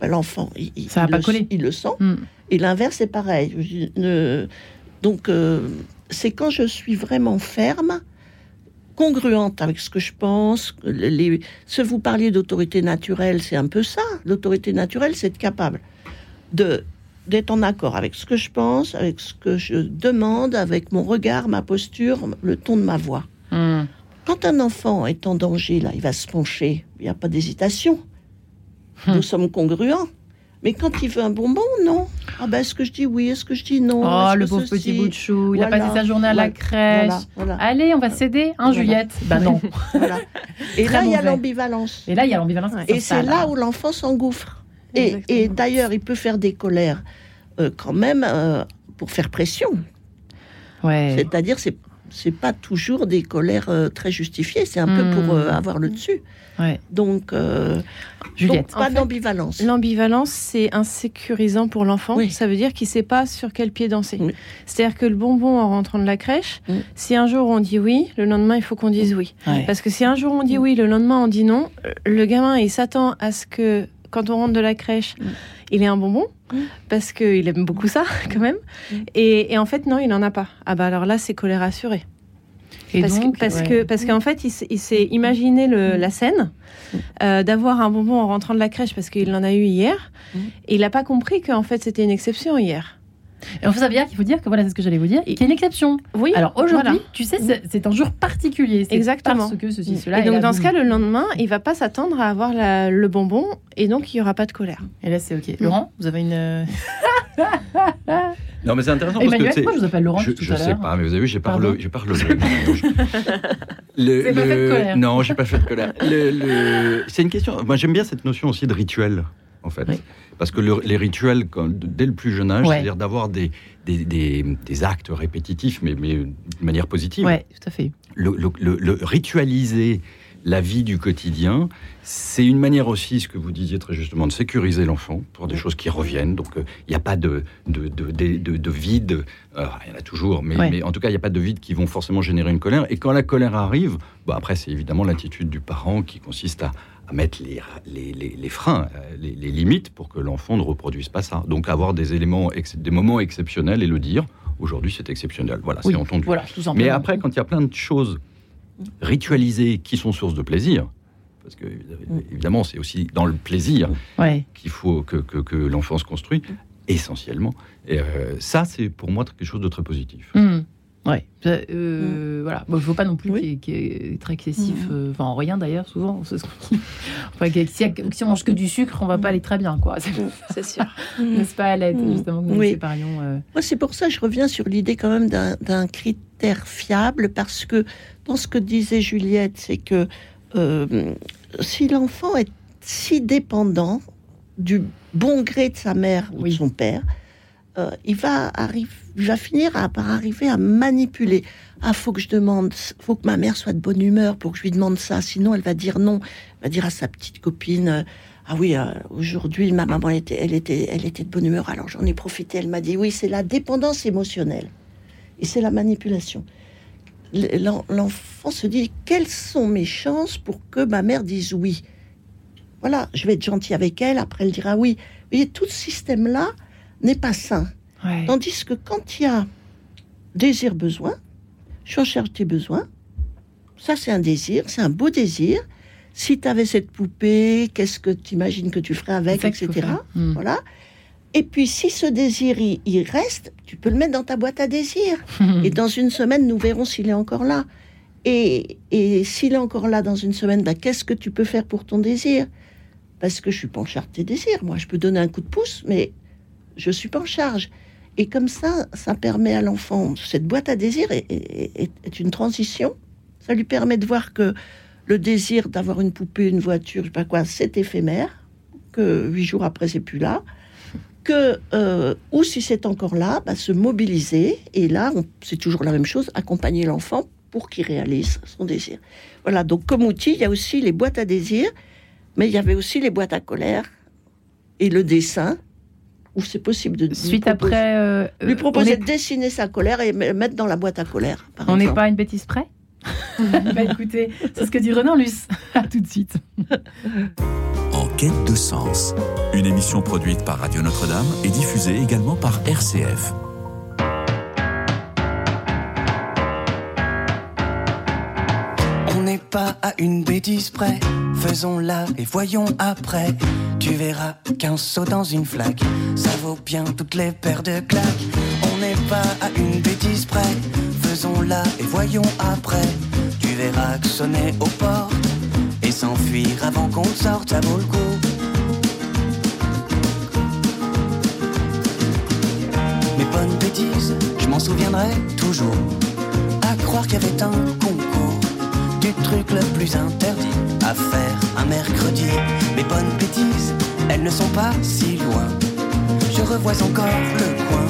Ben, l'enfant, il, le, il le sent. Hmm. Et l'inverse est pareil. Donc, euh, c'est quand je suis vraiment ferme, congruente avec ce que je pense. Les, ce vous parliez d'autorité naturelle, c'est un peu ça. L'autorité naturelle, c'est être capable de d'être en accord avec ce que je pense, avec ce que je demande, avec mon regard, ma posture, le ton de ma voix. Hmm. Quand un enfant est en danger, là, il va se pencher. Il n'y a pas d'hésitation. Hmm. Nous sommes congruents. Mais quand il veut un bonbon, non. Ah ben, est-ce que je dis oui Est-ce que je dis non Oh, le pauvre petit bout de chou. Il a passé sa journée à la crèche. Allez, on va céder, hein, Juliette? Ben non. Et là, il y a l'ambivalence. Et là, il y a l'ambivalence. Et c'est là où l'enfant s'engouffre. Et, et d'ailleurs, il peut faire des colères euh, quand même euh, pour faire pression. Ouais. C'est-à-dire, c'est c'est pas toujours des colères euh, très justifiées, c'est un peu pour hmm. avoir le dessus. Donc, euh, Juliette. pas d'ambivalence. L'ambivalence, c'est insécurisant pour l'enfant. Ça veut dire qu'il ne sait pas sur quel pied danser. C'est-à-dire que le bonbon en rentrant de la crèche, si un jour on dit oui, le lendemain il faut qu'on dise oui. Parce que si un jour on dit oui, le lendemain on dit non, le gamin il s'attend à ce que quand on rentre de la crèche, il ait un bonbon parce qu'il aime beaucoup ça quand même. Et, en fait non, il n'en a pas. Ah bah alors là c'est colère assurée parce, que, parce, que, parce qu'en fait, il, s'est imaginé le, mm. la scène euh, d'avoir un bonbon en rentrant de la crèche parce qu'il en a eu hier. Mm. Et il n'a pas compris qu'en fait, c'était une exception hier. Et en fait, ça veut dire qu'il faut dire que voilà, c'est ce que j'allais vous dire, qu'il y a une exception. Oui. Alors aujourd'hui, tu sais, c'est un jour particulier. Exactement. Parce que ceci, cela. Et donc, dans ce cas, le lendemain, il va pas s'attendre à avoir le bonbon et donc il y aura pas de colère. Et là, c'est OK. Laurent, vous avez une. Non, mais c'est intéressant parce que moi, je vous appelle Laurent. Je, je sais pas, mais vous avez vu, j'ai pas le, j'ai pas le. le pas fait de colère. Non, j'ai pas fait de colère. Le, c'est une question. Moi, j'aime bien cette notion aussi de rituel, en fait, parce que les rituels, quand, dès le plus jeune âge, c'est-à-dire d'avoir des des, des, des, actes répétitifs, mais, mais de manière positive. Oui, tout à fait. Le, le ritualiser la vie du quotidien. C'est une manière aussi, ce que vous disiez très justement, de sécuriser l'enfant pour des choses qui reviennent. Donc, euh, il n'y a pas de, de, de, de vide. il y en a toujours, mais, mais en tout cas, il n'y a pas de vide qui vont forcément générer une colère. Et quand la colère arrive, bah après, c'est évidemment l'attitude du parent qui consiste à, à mettre les, les, les, les freins, euh, les, limites pour que l'enfant ne reproduise pas ça. Donc, avoir des éléments, des moments exceptionnels et le dire. Aujourd'hui, c'est exceptionnel. Voilà, c'est entendu. Voilà, mais après, quand il y a plein de choses ritualisées qui sont source de plaisir. Parce que, évidemment, c'est aussi dans le plaisir qu'il faut que, que, l'enfant se construit, essentiellement. Et euh, ça, c'est pour moi quelque chose de très positif. Mmh. Ouais. Euh, voilà. Bon, il ne faut pas non plus qu'il y, ait très excessif. Mmh. Euh, enfin, en rien d'ailleurs, souvent. enfin, si, on mange que du sucre, on va pas aller très bien, quoi. C'est sûr. N'est-ce pas, à l'aide, justement, que nous oui. Moi, c'est pour ça que je reviens sur l'idée quand même d'un critère fiable, parce que dans ce que disait Juliette, c'est que euh, si l'enfant est si dépendant du bon gré de sa mère ou de son père, euh, il, va va finir par arriver à manipuler. Ah, faut que je demande, faut que ma mère soit de bonne humeur pour que je lui demande ça, sinon elle va dire non. Elle va dire à sa petite copine, euh, ah oui, aujourd'hui ma maman était, elle était, elle était de bonne humeur, alors j'en ai profité. Elle m'a dit oui, c'est la dépendance émotionnelle et c'est la manipulation l'enfant se dit quelles sont mes chances pour que ma mère dise oui? Voilà, je vais être gentil avec elle, après elle dira oui. Vous voyez, tout ce système-là n'est pas sain. Tandis que quand il y a désir, besoin, je recherche tes besoins, ça c'est un désir, c'est un beau désir. Si tu avais cette poupée, qu'est-ce que tu imagines que tu ferais avec, etc. Hmm. Voilà. Et puis, si ce désir, il, reste, tu peux le mettre dans ta boîte à désir. et dans une semaine, nous verrons s'il est encore là. Et, s'il est encore là dans une semaine, bah, qu'est-ce que tu peux faire pour ton désir? Parce que je suis pas en charge de tes désirs. Moi, je peux donner un coup de pouce, mais je suis pas en charge. Et comme ça, ça permet à l'enfant, cette boîte à désir est, une transition. Ça lui permet de voir que le désir d'avoir une poupée, une voiture, je sais pas quoi, c'est éphémère, que huit jours après, c'est plus là. Que, euh, ou si c'est encore là, bah, se mobiliser. Et là, c'est toujours la même chose, accompagner l'enfant pour qu'il réalise son désir. Voilà, donc comme outil, il y a aussi les boîtes à désir, mais il y avait aussi les boîtes à colère et le dessin, où c'est possible de... Suite après... Euh, lui proposer de dessiner sa colère et mettre dans la boîte à colère. on n'est pas une bêtise près bah écoutez, c'est ce que dit Renan Luce. À tout de suite. En quête de sens, une émission produite par Radio Notre-Dame et diffusée également par RCF. À une bêtise près, faisons-la et voyons après. Tu verras qu'un saut dans une flaque, ça vaut bien toutes les paires de claques. On n'est pas à une bêtise près faisons-la et voyons après. Tu verras que sonner aux portes et s'enfuir avant qu'on sorte, ça vaut le coup. Mes bonnes bêtises, je m'en souviendrai toujours. À croire qu'il y avait un concours du truc le plus interdit à faire un mercredi. Mes bonnes bêtises, elles ne sont pas si loin. Je revois encore le coin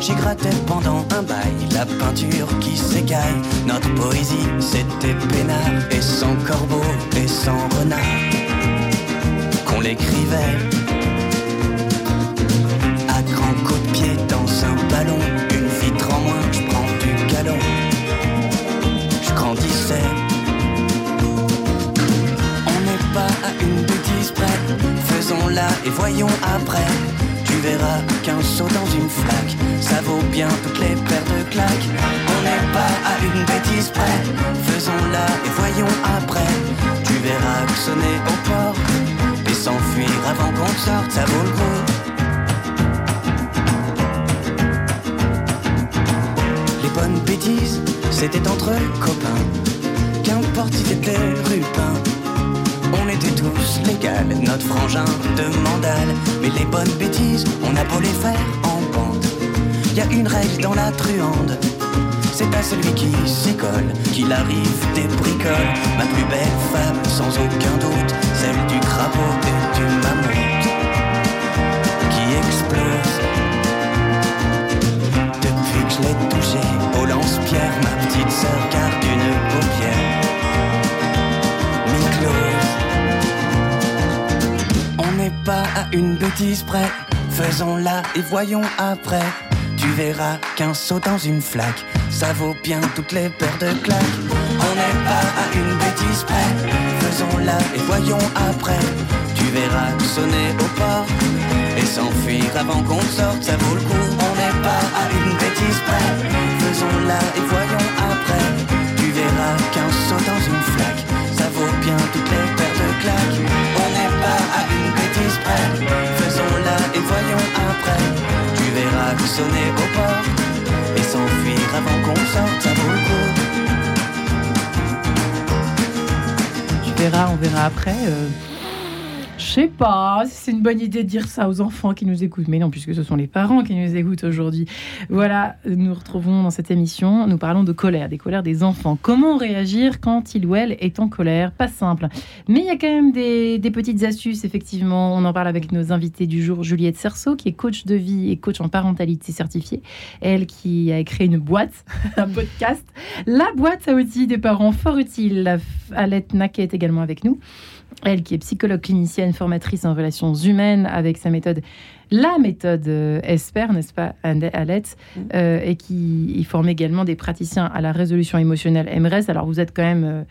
J'y grattais pendant un bail la peinture qui s'écaille. Notre poésie, c'était peinard et sans corbeau et sans renard. Qu'on l'écrivait Faisons-la et voyons après tu verras qu'un saut dans une flaque, ça vaut bien toutes les paires de claques. On n'est pas à une bêtise près, faisons-la et voyons après. Tu verras que sonner au port et s'enfuir avant qu'on sorte, ça vaut le coup. Les bonnes bêtises, c'était entre copains, qu'importe si c'était rupin était tous légal, notre frangin de mandale. Mais les bonnes bêtises, on a beau les faire en bande. Y a une règle dans la truande. C'est à celui qui s'y colle qu'il arrive des bricoles. Ma plus belle femme, sans aucun doute, celle du crapaud et du mammouth qui explose. Depuis que je l'ai touché au lance-pierre, ma petite sœur garde une paupière. Pas à une bêtise près. Faisons-la et voyons après. Tu verras qu'un saut dans une flaque, ça vaut bien toutes les paires de claques. On n'est pas à une bêtise près. Faisons-la et voyons après. Tu verras sonner au port et s'enfuir avant qu'on sorte, ça vaut le coup. On n'est pas à une bêtise près. Faisons-la et voyons après. Tu verras qu'un saut dans une flaque, ça vaut bien toutes les paires de claques. Faisons-la et voyons après. Tu verras que sonner au port et s'enfuir avant qu'on sorte, ça vaut le coup. Tu verras, on verra après. Euh, sais pas si c'est une bonne idée de dire ça aux enfants qui nous écoutent. Mais non, puisque ce sont les parents qui nous écoutent aujourd'hui. Voilà, nous retrouvons dans cette émission, nous parlons de colère, des colères des enfants. Comment réagir quand il ou elle est en colère? Pas simple. Mais il y a quand même des, petites astuces, effectivement. On en parle avec nos invités du jour, Juliette Cerceau, qui est coach de vie et coach en parentalité certifiée. Elle qui a créé une boîte, un podcast. La boîte à outils des parents fort utile. Alette Naquet est également avec nous. Elle qui est psychologue clinicienne, formatrice en relations humaines avec sa méthode la méthode euh, ESPER, n'est-ce pas, Alette, mm. euh, et qui forme également des praticiens à la résolution émotionnelle MRES. Alors, vous êtes quand même euh,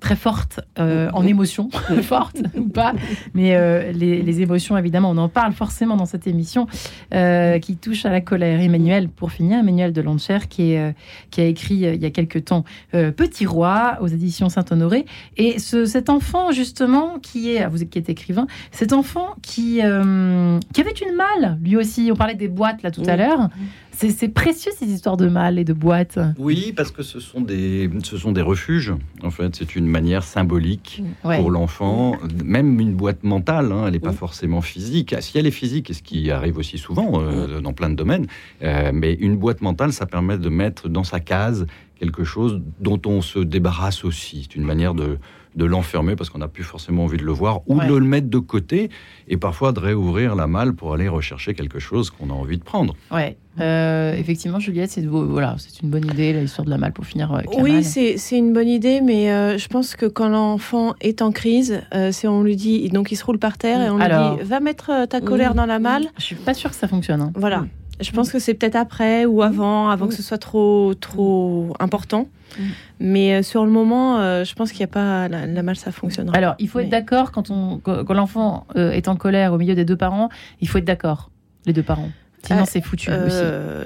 très forte mm. en émotion, forte ou pas, mais les, émotions, évidemment, on en parle forcément dans cette émission qui touche à la colère. Emmanuel, pour finir, Emmanuel de qui, est, qui a écrit il y a quelque temps Petit Roi aux éditions Saint-Honoré. Et ce, cet enfant, justement, qui est, vous qui êtes écrivain, cet enfant qui, qui avait une lui aussi. On parlait des boîtes là tout à l'heure. C'est précieux ces histoires de mal et de boîtes. Oui, parce que ce sont des, ce sont des refuges. En fait, c'est une manière symbolique pour l'enfant. Même une boîte mentale, hein, elle n'est pas forcément physique. Ah, si elle est physique, et ce qui arrive aussi souvent euh, dans plein de domaines, euh, mais une boîte mentale, ça permet de mettre dans sa case quelque chose dont on se débarrasse aussi. C'est une manière de, de l'enfermer parce qu'on n'a plus forcément envie de le voir, ou de le mettre de côté, et parfois de réouvrir la malle pour aller rechercher quelque chose qu'on a envie de prendre. Ouais, euh, effectivement, Juliette, c'est voilà, c'est une bonne idée l'histoire de la malle pour finir. Avec oui, c'est une bonne idée, mais euh, je pense que quand l'enfant est en crise, euh, c'est on lui dit donc il se roule par terre et on lui dit va mettre ta colère dans la malle. Je suis pas sûre que ça fonctionne. Hein. Voilà. Je pense que c'est peut-être après ou avant, avant que ce soit trop, trop important. Mm. Mais euh, sur le moment, euh, je pense qu'il n'y a pas la, la, malle, ça fonctionnera. Alors, il faut être d'accord quand, on, quand l'enfant euh, est en colère au milieu des deux parents, il faut être d'accord, les deux parents. Sinon, c'est foutu aussi.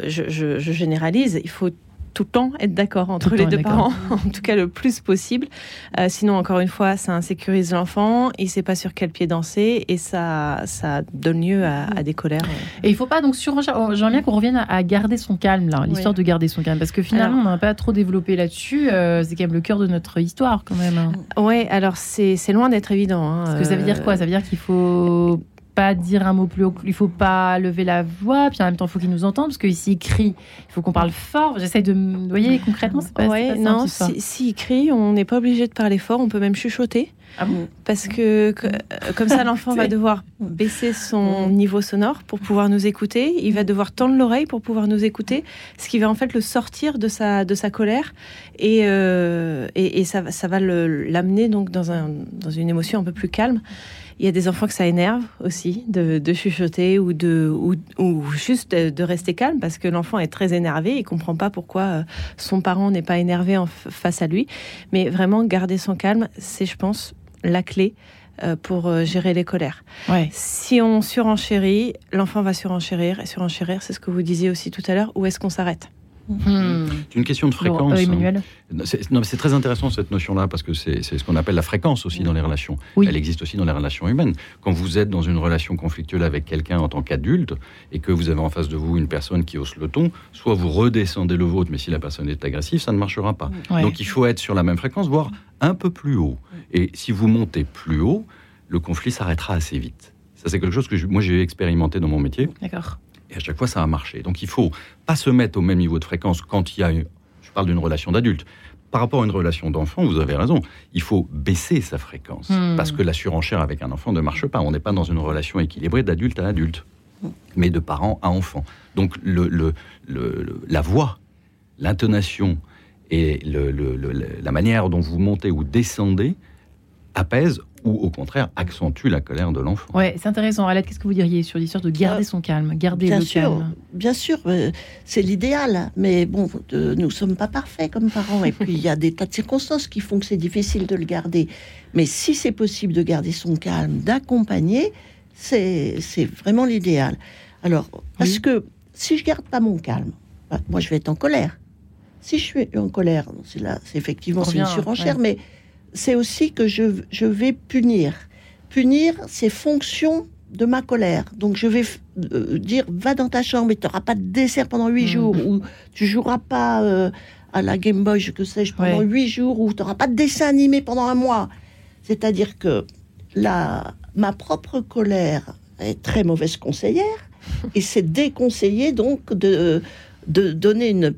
Je, je, je, généralise. Il faut tout le temps être d'accord entre les deux parents, en tout cas le plus possible. Euh, sinon, encore une fois, ça insécurise l'enfant, il ne sait pas sur quel pied danser et ça, ça donne lieu à, des colères. Et il ne faut pas donc sur J'aimerais bien qu'on revienne à, garder son calme, là, l'histoire de garder son calme, parce que finalement, on n'a pas trop développé là-dessus. Euh, c'est quand même le cœur de notre histoire, quand même. Hein. Oui, alors c'est loin d'être évident. Hein, parce que ça veut dire quoi? Ça veut dire qu'il faut pas dire un mot plus haut, il faut pas lever la voix, puis en même temps il faut qu'il nous entende parce qu'ici il crie, il faut qu'on parle fort. J'essaie de, vous voyez concrètement, c'est pas, ouais, non, s'il si, crie, on n'est pas obligé de parler fort, on peut même chuchoter. Ah parce que, euh, comme ça l'enfant va devoir baisser son niveau sonore pour pouvoir nous écouter, il va devoir tendre l'oreille pour pouvoir nous écouter, ce qui va en fait le sortir de sa de sa colère et euh, et, ça, ça va l'amener donc dans un dans une émotion un peu plus calme. Il y a des enfants que ça énerve aussi de, chuchoter ou, de, ou, juste de, rester calme parce que l'enfant est très énervé, il comprend pas pourquoi euh, son parent n'est pas énervé en face à lui. Mais vraiment garder son calme, c'est, je pense, la clé euh, pour euh, gérer les colères. Si on surenchérit, l'enfant va surenchérir et surenchérir, c'est ce que vous disiez aussi tout à l'heure. Où est-ce qu'on s'arrête? Hmm. C'est une question de fréquence. Euh, c'est très intéressant cette notion-là parce que c'est ce qu'on appelle la fréquence aussi dans les relations. Elle existe aussi dans les relations humaines. Quand vous êtes dans une relation conflictuelle avec quelqu'un en tant qu'adulte et que vous avez en face de vous une personne qui hausse le ton, soit vous redescendez le vôtre, mais si la personne est agressive, ça ne marchera pas. Donc il faut être sur la même fréquence, voire un peu plus haut. Et si vous montez plus haut, le conflit s'arrêtera assez vite. Ça, c'est quelque chose que moi j'ai expérimenté dans mon métier. D'accord. Et à chaque fois, ça a marché. Donc il faut pas se mettre au même niveau de fréquence quand il y a, je parle d'une relation d'adulte. Par rapport à une relation d'enfant, vous avez raison, il faut baisser sa fréquence. Hmm. Parce que la surenchère avec un enfant ne marche pas. On n'est pas dans une relation équilibrée d'adulte à adulte, mais de parent à enfant. Donc le, le, la voix, l'intonation et la manière dont vous montez ou descendez apaise ou au contraire accentue la colère de l'enfant. Ouais, c'est intéressant. Alette, qu'est-ce que vous diriez sur l'histoire de garder son calme, garder bien le sûr, calme Bien sûr, euh, c'est l'idéal, mais bon, nous sommes pas parfaits comme parents, et puis il y a des tas de circonstances qui font que c'est difficile de le garder. Mais si c'est possible de garder son calme, d'accompagner, c'est vraiment l'idéal. Alors, parce que si je garde pas mon calme, bah, moi je vais être en colère. Si je suis en colère, c'est là, c'est effectivement c'est une surenchère, mais c'est aussi que je, je, vais punir. Punir, c'est fonction de ma colère. Donc je vais euh, dire va dans ta chambre et tu n'auras pas de dessert pendant huit hmm. jours ou tu joueras pas euh, à la Game Boy, je que sais-je, pendant huit jours ou tu n'auras pas de dessin animé pendant un mois. C'est-à-dire que la, ma propre colère est très mauvaise conseillère et c'est déconseillé donc de, de donner une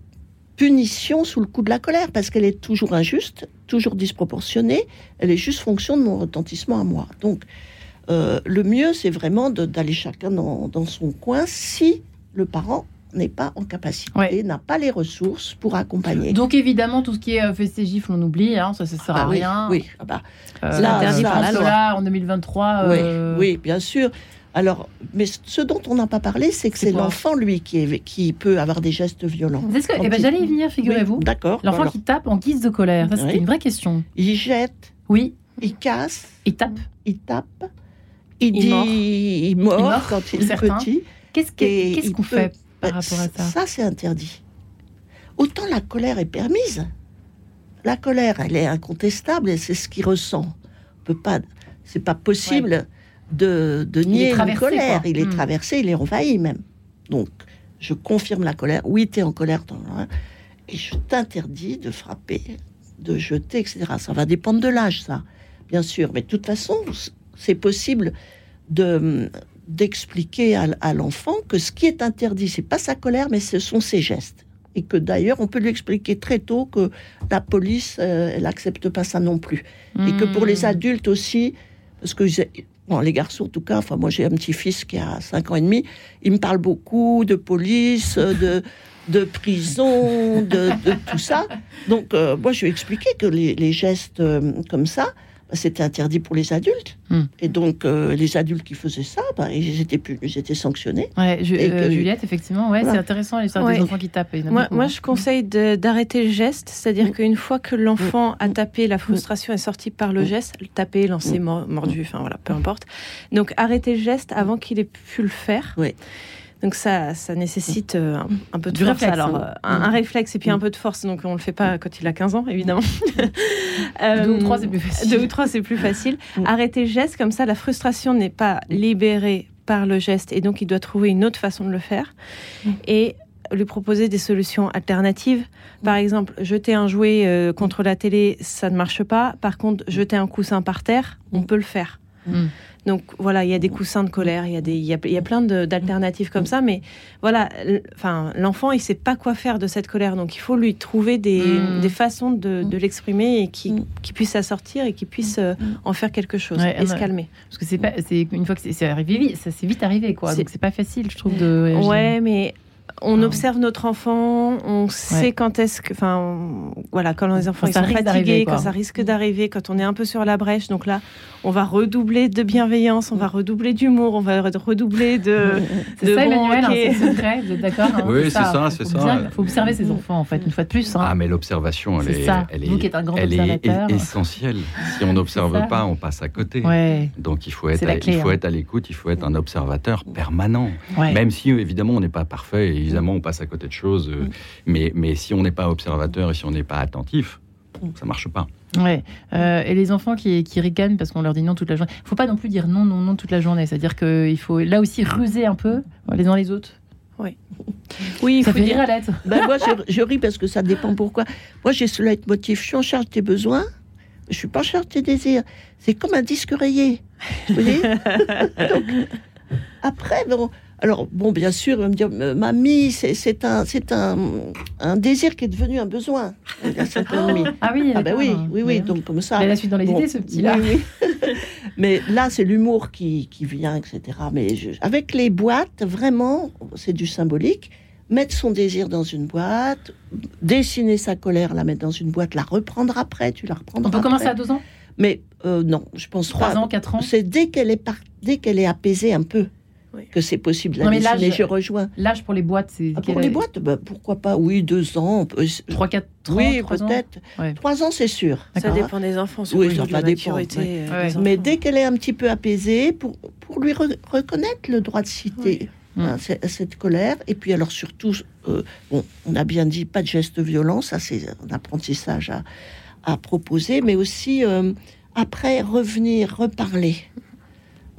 punition sous le coup de la colère parce qu'elle est toujours injuste, toujours disproportionnée. Elle est juste fonction de mon retentissement à moi. Donc, euh, le mieux, c'est vraiment d'aller chacun dans, son coin si le parent n'est pas en capacité, n'a pas les ressources pour accompagner. Donc évidemment, tout ce qui est euh, fait gifs, on oublie, hein, ça ne sert à ah rien. Oui, ah bah, euh, loi. en 2023. Oui, oui, bien sûr. Alors, mais ce dont on n'a pas parlé, c'est que c'est l'enfant, lui, qui, qui peut avoir des gestes violents. Que, eh ben, J'allais y venir, figurez-vous. D'accord. L'enfant qui tape en guise de colère, c'était une vraie question. Il jette. Oui. Il casse. Il tape. Il tape. Il, dit il mord, quand il est petit. Qu'est-ce qu'on fait par rapport à ça Ça, c'est interdit. Autant la colère est permise. La colère, elle est incontestable et c'est ce qu'il ressent. On peut pas, c'est pas possible de, nier une colère. Il est hmm. traversé, il est envahi même. Donc, je confirme la colère. Oui, tu es en colère. Et je t'interdis de frapper, de jeter, etc. Ça va dépendre de l'âge, ça, bien sûr. Mais de toute façon, c'est possible de d'expliquer à, l'enfant que ce qui est interdit, c'est pas sa colère, mais ce sont ses gestes. Et que d'ailleurs, on peut lui expliquer très tôt que la police, euh, elle n'accepte pas ça non plus. Et que pour les hmm. adultes aussi, parce que les garçons en tout cas, enfin moi j'ai un petit-fils qui a 5 ans et demi, il me parle beaucoup de police, de, de prison, de, tout ça. Donc euh, moi je lui ai que les, gestes euh, comme ça, c'était interdit pour les adultes. Hmm. Et donc, euh, les adultes qui faisaient ça, bah, ils, étaient plus, ils étaient sanctionnés. Ouais, euh, Juliette, effectivement, ouais, c'est intéressant l'histoire des enfants qui tapent. Moi, moi, je conseille d'arrêter le geste, c'est-à-dire hmm. qu'une fois que l'enfant a hmm. tapé, la frustration est sortie par le geste, taper, lancer, mordu, enfin voilà, peu importe. Donc, arrêter le geste avant qu'il ait pu le faire. Oui. Donc ça, ça nécessite euh, un, peu de du force. Réflexe, Alors, hein. euh, un, réflexe et puis un peu de force. Donc on le fait pas quand il a 15 ans, évidemment. deux ou trois, c'est plus facile. Deux ou trois, c'est plus facile. Arrêter le geste, comme ça, la frustration n'est pas libérée par le geste et donc il doit trouver une autre façon de le faire. Et lui proposer des solutions alternatives. Par exemple, jeter un jouet euh, contre la télé, ça ne marche pas. Par contre, jeter un coussin par terre, on peut le faire. Mm. Donc voilà, il y a des coussins de colère, il y a, des, il y a, il y a plein d'alternatives comme ça, mais voilà, enfin, l'enfant, il sait pas quoi faire de cette colère, donc il faut lui trouver des, mm. des façons de, de l'exprimer et qui, mm. qui puisse s'assortir et qui puisse euh, en faire quelque chose et se calmer. Parce que c'est pas, c'est une fois que c'est arrivé, ça s'est vite arrivé, quoi. Donc c'est pas facile, je trouve, de. Ouais, mais on observe notre enfant, on sait quand est-ce que, enfin, voilà, quand les enfants sont fatigués, quand ça risque d'arriver, quand on est un peu sur la brèche. Donc là, on va redoubler de bienveillance, on va redoubler d'humour, on va redoubler de. C'est ça, Emmanuel, hein, c'est secret, vous êtes d'accord hein, Oui, c'est ça, c'est ça. Il faut observer ses enfants, en fait, une fois de plus. Hein. Ah, mais l'observation, elle est, elle est, elle est essentielle. Si on n'observe pas, on passe à côté. Donc il faut être, il faut être à l'écoute, il faut être un observateur permanent. Même si évidemment on n'est pas parfait, évidemment on passe à côté de choses, euh, mais mais si on n'est pas observateur et si on n'est pas attentif, ça marche pas. Ouais. Euh, et les enfants qui, qui ricanent parce qu'on leur dit non toute la journée. Il faut pas non plus dire non, non, non toute la journée. C'est-à-dire qu'il faut là aussi ruser un peu les uns les autres. Oui. Oui, il ça faut fait dire à l'aide. Ben moi, je, ris parce que ça dépend pourquoi. Moi, j'ai ce leitmotiv. Je suis en charge de tes besoins. Je suis pas en charge de tes désirs. C'est comme un disque rayé. Vous voyez? Donc, après, bon, alors, bon, bien sûr, il va me dire, euh, mamie, c'est un, un, un désir qui est devenu un besoin. Ah oui, ah ben oui, oui, oui, donc comme ça. A la suite dans les idées, ce petit-là. Mais là, c'est l'humour qui, qui, vient, etc. Mais avec les boîtes, vraiment, c'est du symbolique. Mettre son désir dans une boîte, dessiner sa colère, la mettre dans une boîte, la reprendre après, tu la reprendras. On peut commencer à deux ans? Mais euh, non, je pense trois ans, quatre ans? C'est dès qu'elle est, dès qu'elle est apaisée un peu que c'est possible de la dessiner, je rejoins. L'âge pour les boîtes, c'est... Ah, pour les boîtes, bah, pourquoi pas? Oui, deux ans. Trois, quatre, Oui, peut-être. Trois ans, c'est sûr. Ça dépend des enfants. Oui, ça va dépendre. Euh, Mais dès qu'elle est un petit peu apaisée, pour, pour lui reconnaître le droit de citer hein, cette colère, et puis alors surtout, euh, bon, on a bien dit, pas de geste violent, ça c'est un apprentissage à, à proposer, mais aussi... Euh, après revenir, reparler.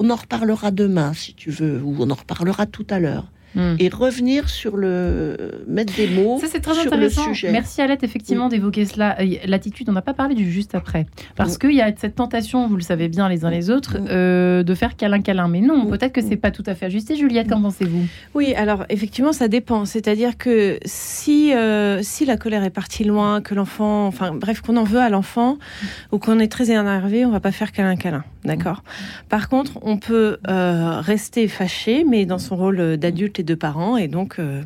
On en reparlera demain, si tu veux, ou on en reparlera tout à l'heure. Hmm. et revenir sur le mettre des mots ça c'est très intéressant. merci Alette effectivement d'évoquer cela. Euh, l'attitude on n'a pas parlé du juste après. Parce qu'il y a cette tentation vous le savez bien les uns les autres euh, de faire câlin câlin. Mais non peut-être que c'est pas tout à fait ajusté. Juliette qu'en pensez-vous? Oui alors effectivement ça dépend. C'est-à-dire que si euh, si la colère est partie loin que l'enfant enfin bref qu'on en veut à l'enfant ou qu'on est très énervé on va pas faire câlin câlin d'accord par contre on peut rester fâché mais dans son rôle d'adulte de parents et donc euh,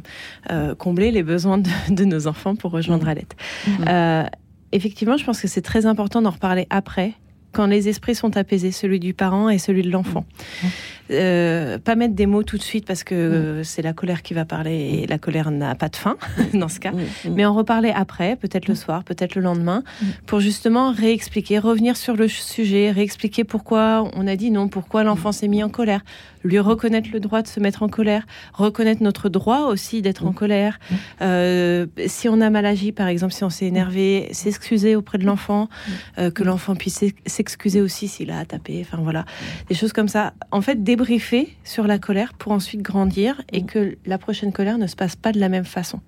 euh, combler les besoins de, nos enfants pour rejoindre mmh. Alette. Mmh. Euh, effectivement, je pense que c'est très important d'en reparler après, quand les esprits sont apaisés, celui du parent et celui de l'enfant. Mmh. Euh, pas mettre des mots tout de suite parce que c'est la colère qui va parler et la colère n'a pas de fin dans ce cas. Mais en reparler après, peut-être le soir, peut-être le lendemain, pour justement réexpliquer, revenir sur le sujet, réexpliquer pourquoi on a dit non, pourquoi l'enfant s'est mis en colère, lui reconnaître le droit de se mettre en colère, reconnaître notre droit aussi d'être en colère. Euh, si on a mal agi, par exemple, si on s'est énervé, s'excuser auprès de l'enfant, euh, que l'enfant puisse s'excuser aussi s'il a tapé, enfin voilà, des choses comme ça. En fait, des débriefer sur la colère pour ensuite grandir et que la prochaine colère ne se passe pas de la même façon.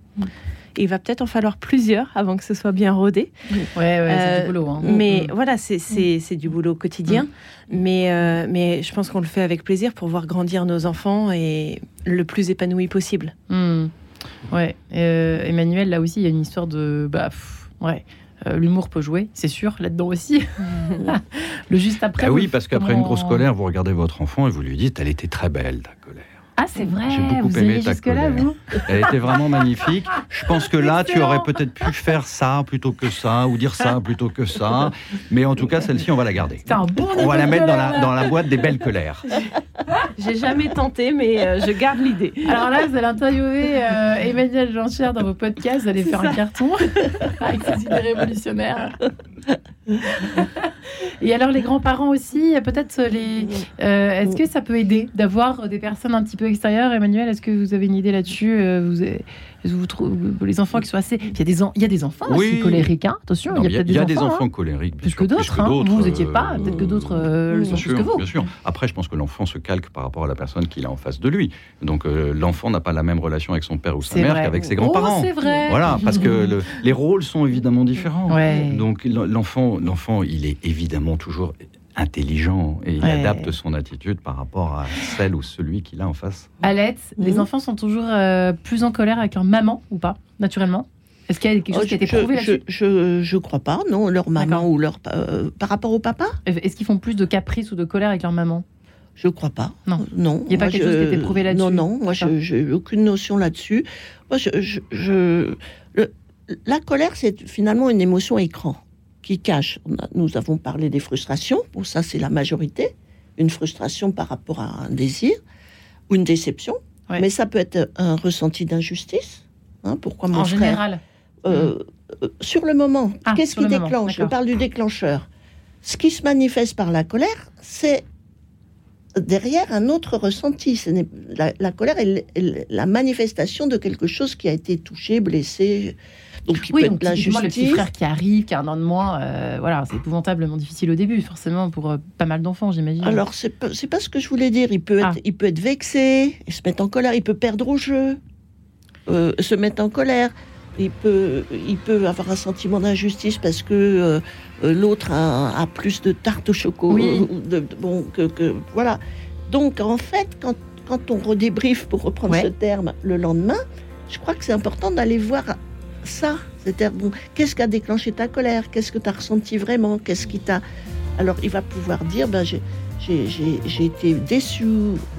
il va peut-être en falloir plusieurs avant que ce soit bien rodé. Ouais, ouais, c'est Euh, du boulot. hein. Mais voilà, c'est- c'est c'est du boulot quotidien. Mm. Mais, euh, mais je pense qu'on le fait avec plaisir pour voir grandir nos enfants et le plus épanoui possible. Hmm. Ouais. Euh, Emmanuel, là aussi, il y a une histoire de. Bah, pff, ouais. Euh, L'humour peut jouer, c'est sûr, là-dedans aussi. le juste après. Vous- oui, parce qu'après une grosse colère, vous regardez votre enfant et vous lui dites, elle était très belle, ta colère. Ah, c'est vrai, J'ai beaucoup vous aimé ta jusque-là, colère. vous Elle était vraiment magnifique. Je pense que là, tu aurais peut-être pu faire ça plutôt que ça, ou dire ça plutôt que ça. Mais en tout cas, celle-ci, on va la garder. C'est un bon On va la mettre dans la, là. dans la boîte des belles colères. J'ai jamais tenté, mais euh, je garde l'idée. Alors là, vous allez interviewer euh, Emmanuel Jean-Cher dans vos podcasts, vous allez faire un carton avec ses idées révolutionnaires. Et alors les grands-parents aussi, peut-être les. euh, est-ce que ça peut aider d'avoir des personnes un petit peu extérieures, Emmanuel Est-ce que vous avez une idée là-dessus? Euh, vous trouvez les enfants qui sont assez. Il y a des, en- il y a des enfants Oui. aussi colériques, hein. attention. Non, il y a, des, enfants, hein. enfants colériques, plus sûr, que d'autres. hein. Vous, n'étiez pas. euh, Peut-être que d'autres euh, le sont plus que vous. bien sûr. Après, je pense que l'enfant se calque par rapport à la personne qu'il a en face de lui. Donc, euh, l'enfant n'a pas la même relation avec son père ou sa mère qu'avec ses Oh, grands-parents. c'est vrai. Voilà, parce que le- les rôles sont évidemment différents. Ouais. Donc, l'enfant, l'enfant, il est évidemment toujours intelligent et il Ouais. adapte son attitude par rapport à celle ou celui qu'il a en face. Alette, les Mhm. enfants sont toujours euh, plus en colère avec leur maman ou pas, naturellement? Est-ce qu'il y a quelque chose Oh, qui a été je, prouvé je, là-dessus? je, je crois pas, non. Leur maman ou leur. euh, par rapport au papa? Est-ce qu'ils font plus de caprice ou de colère avec leur maman? Je crois pas. Non. Non. Il y a pas Moi, quelque je- chose qui a été prouvé là-dessus? Non, non. Moi, je n'ai aucune notion là-dessus. Moi, je, je, je- le- la colère, c'est finalement une émotion écran qui cache. On a- nous avons parlé des frustrations. Bon, ça, c'est la majorité. Une frustration par rapport à un désir ou une déception. Ouais. Mais ça peut être un ressenti d'injustice. Hein, pourquoi mon En frère général. euh, euh, sur le moment. Ah, Qu'est-ce qui déclenche? Je parle du déclencheur. Ce qui se manifeste par la colère, c'est derrière un autre ressenti. La, la colère est, la manifestation de quelque chose qui a été touché, blessé. Donc, qui Oui, peut donc être le petit frère qui arrive, qui a un an de moins, euh, voilà, c'est épouvantablement difficile au début, forcément, pour euh, pas mal d'enfants, j'imagine. Alors, c'est pas, pas ce que je voulais dire. Il peut, Ah. être, il peut être vexé, il se mettre en colère, il peut perdre au jeu, euh, se mettre en colère. Il peut, il peut avoir un sentiment d'injustice parce que l'autre a, a plus de tarte au chocolat. Oui. ou de- de- bon, que, que- voilà. Donc, en fait, quand, quand on redébriefe, pour reprendre Ouais. ce terme, le lendemain, je crois que c'est important d'aller voir ça. C'est-à-dire, bon, qu'est-ce qui a déclenché ta colère? Qu'est-ce que tu as ressenti vraiment? Qu'est-ce qui t'a. Alors, il va pouvoir dire ben, j'ai, j'ai, j'ai- j'ai été déçu,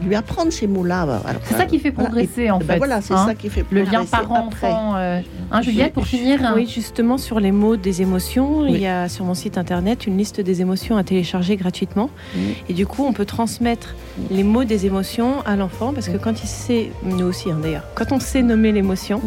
lui apprendre ces mots-là. alors, c'est ça qui fait voilà. progresser, en Ben fait. voilà, c'est hein. ça qui fait Le lien progresser parent-enfant. euh, Hein, Juliette, pour finir hein. Oui, justement, sur les mots des émotions, Oui. il y a sur mon site internet une liste des émotions à télécharger gratuitement. Oui. Et du coup, on peut transmettre les mots des émotions à l'enfant parce que quand il sait, nous aussi hein, d'ailleurs, quand on sait nommer l'émotion.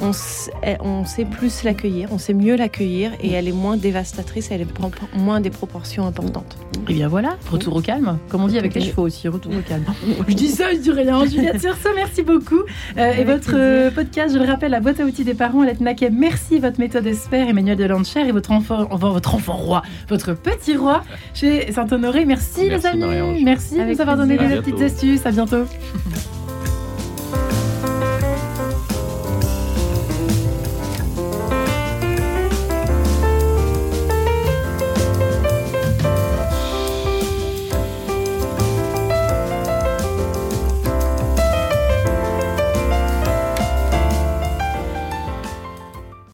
On, sait, on sait plus l'accueillir, on sait mieux l'accueillir et elle est moins dévastatrice, elle prend moins des proportions importantes. Et bien voilà, retour au calme, comme on dit avec les chevaux aussi, retour au calme. Je dis ça, je dis rien. Juliette Circe, merci beaucoup. Euh, et votre plaisir. euh, podcast, je le rappelle, la boîte à outils des parents, Alette Naquet, merci. Votre méthode Esper, Emmanuel Delancher et votre enfant, enfin, votre enfant roi, votre petit roi chez Saint-Honoré. Merci, Merci, les amis. Merci de Avec nous avoir donné des petites astuces. À bientôt.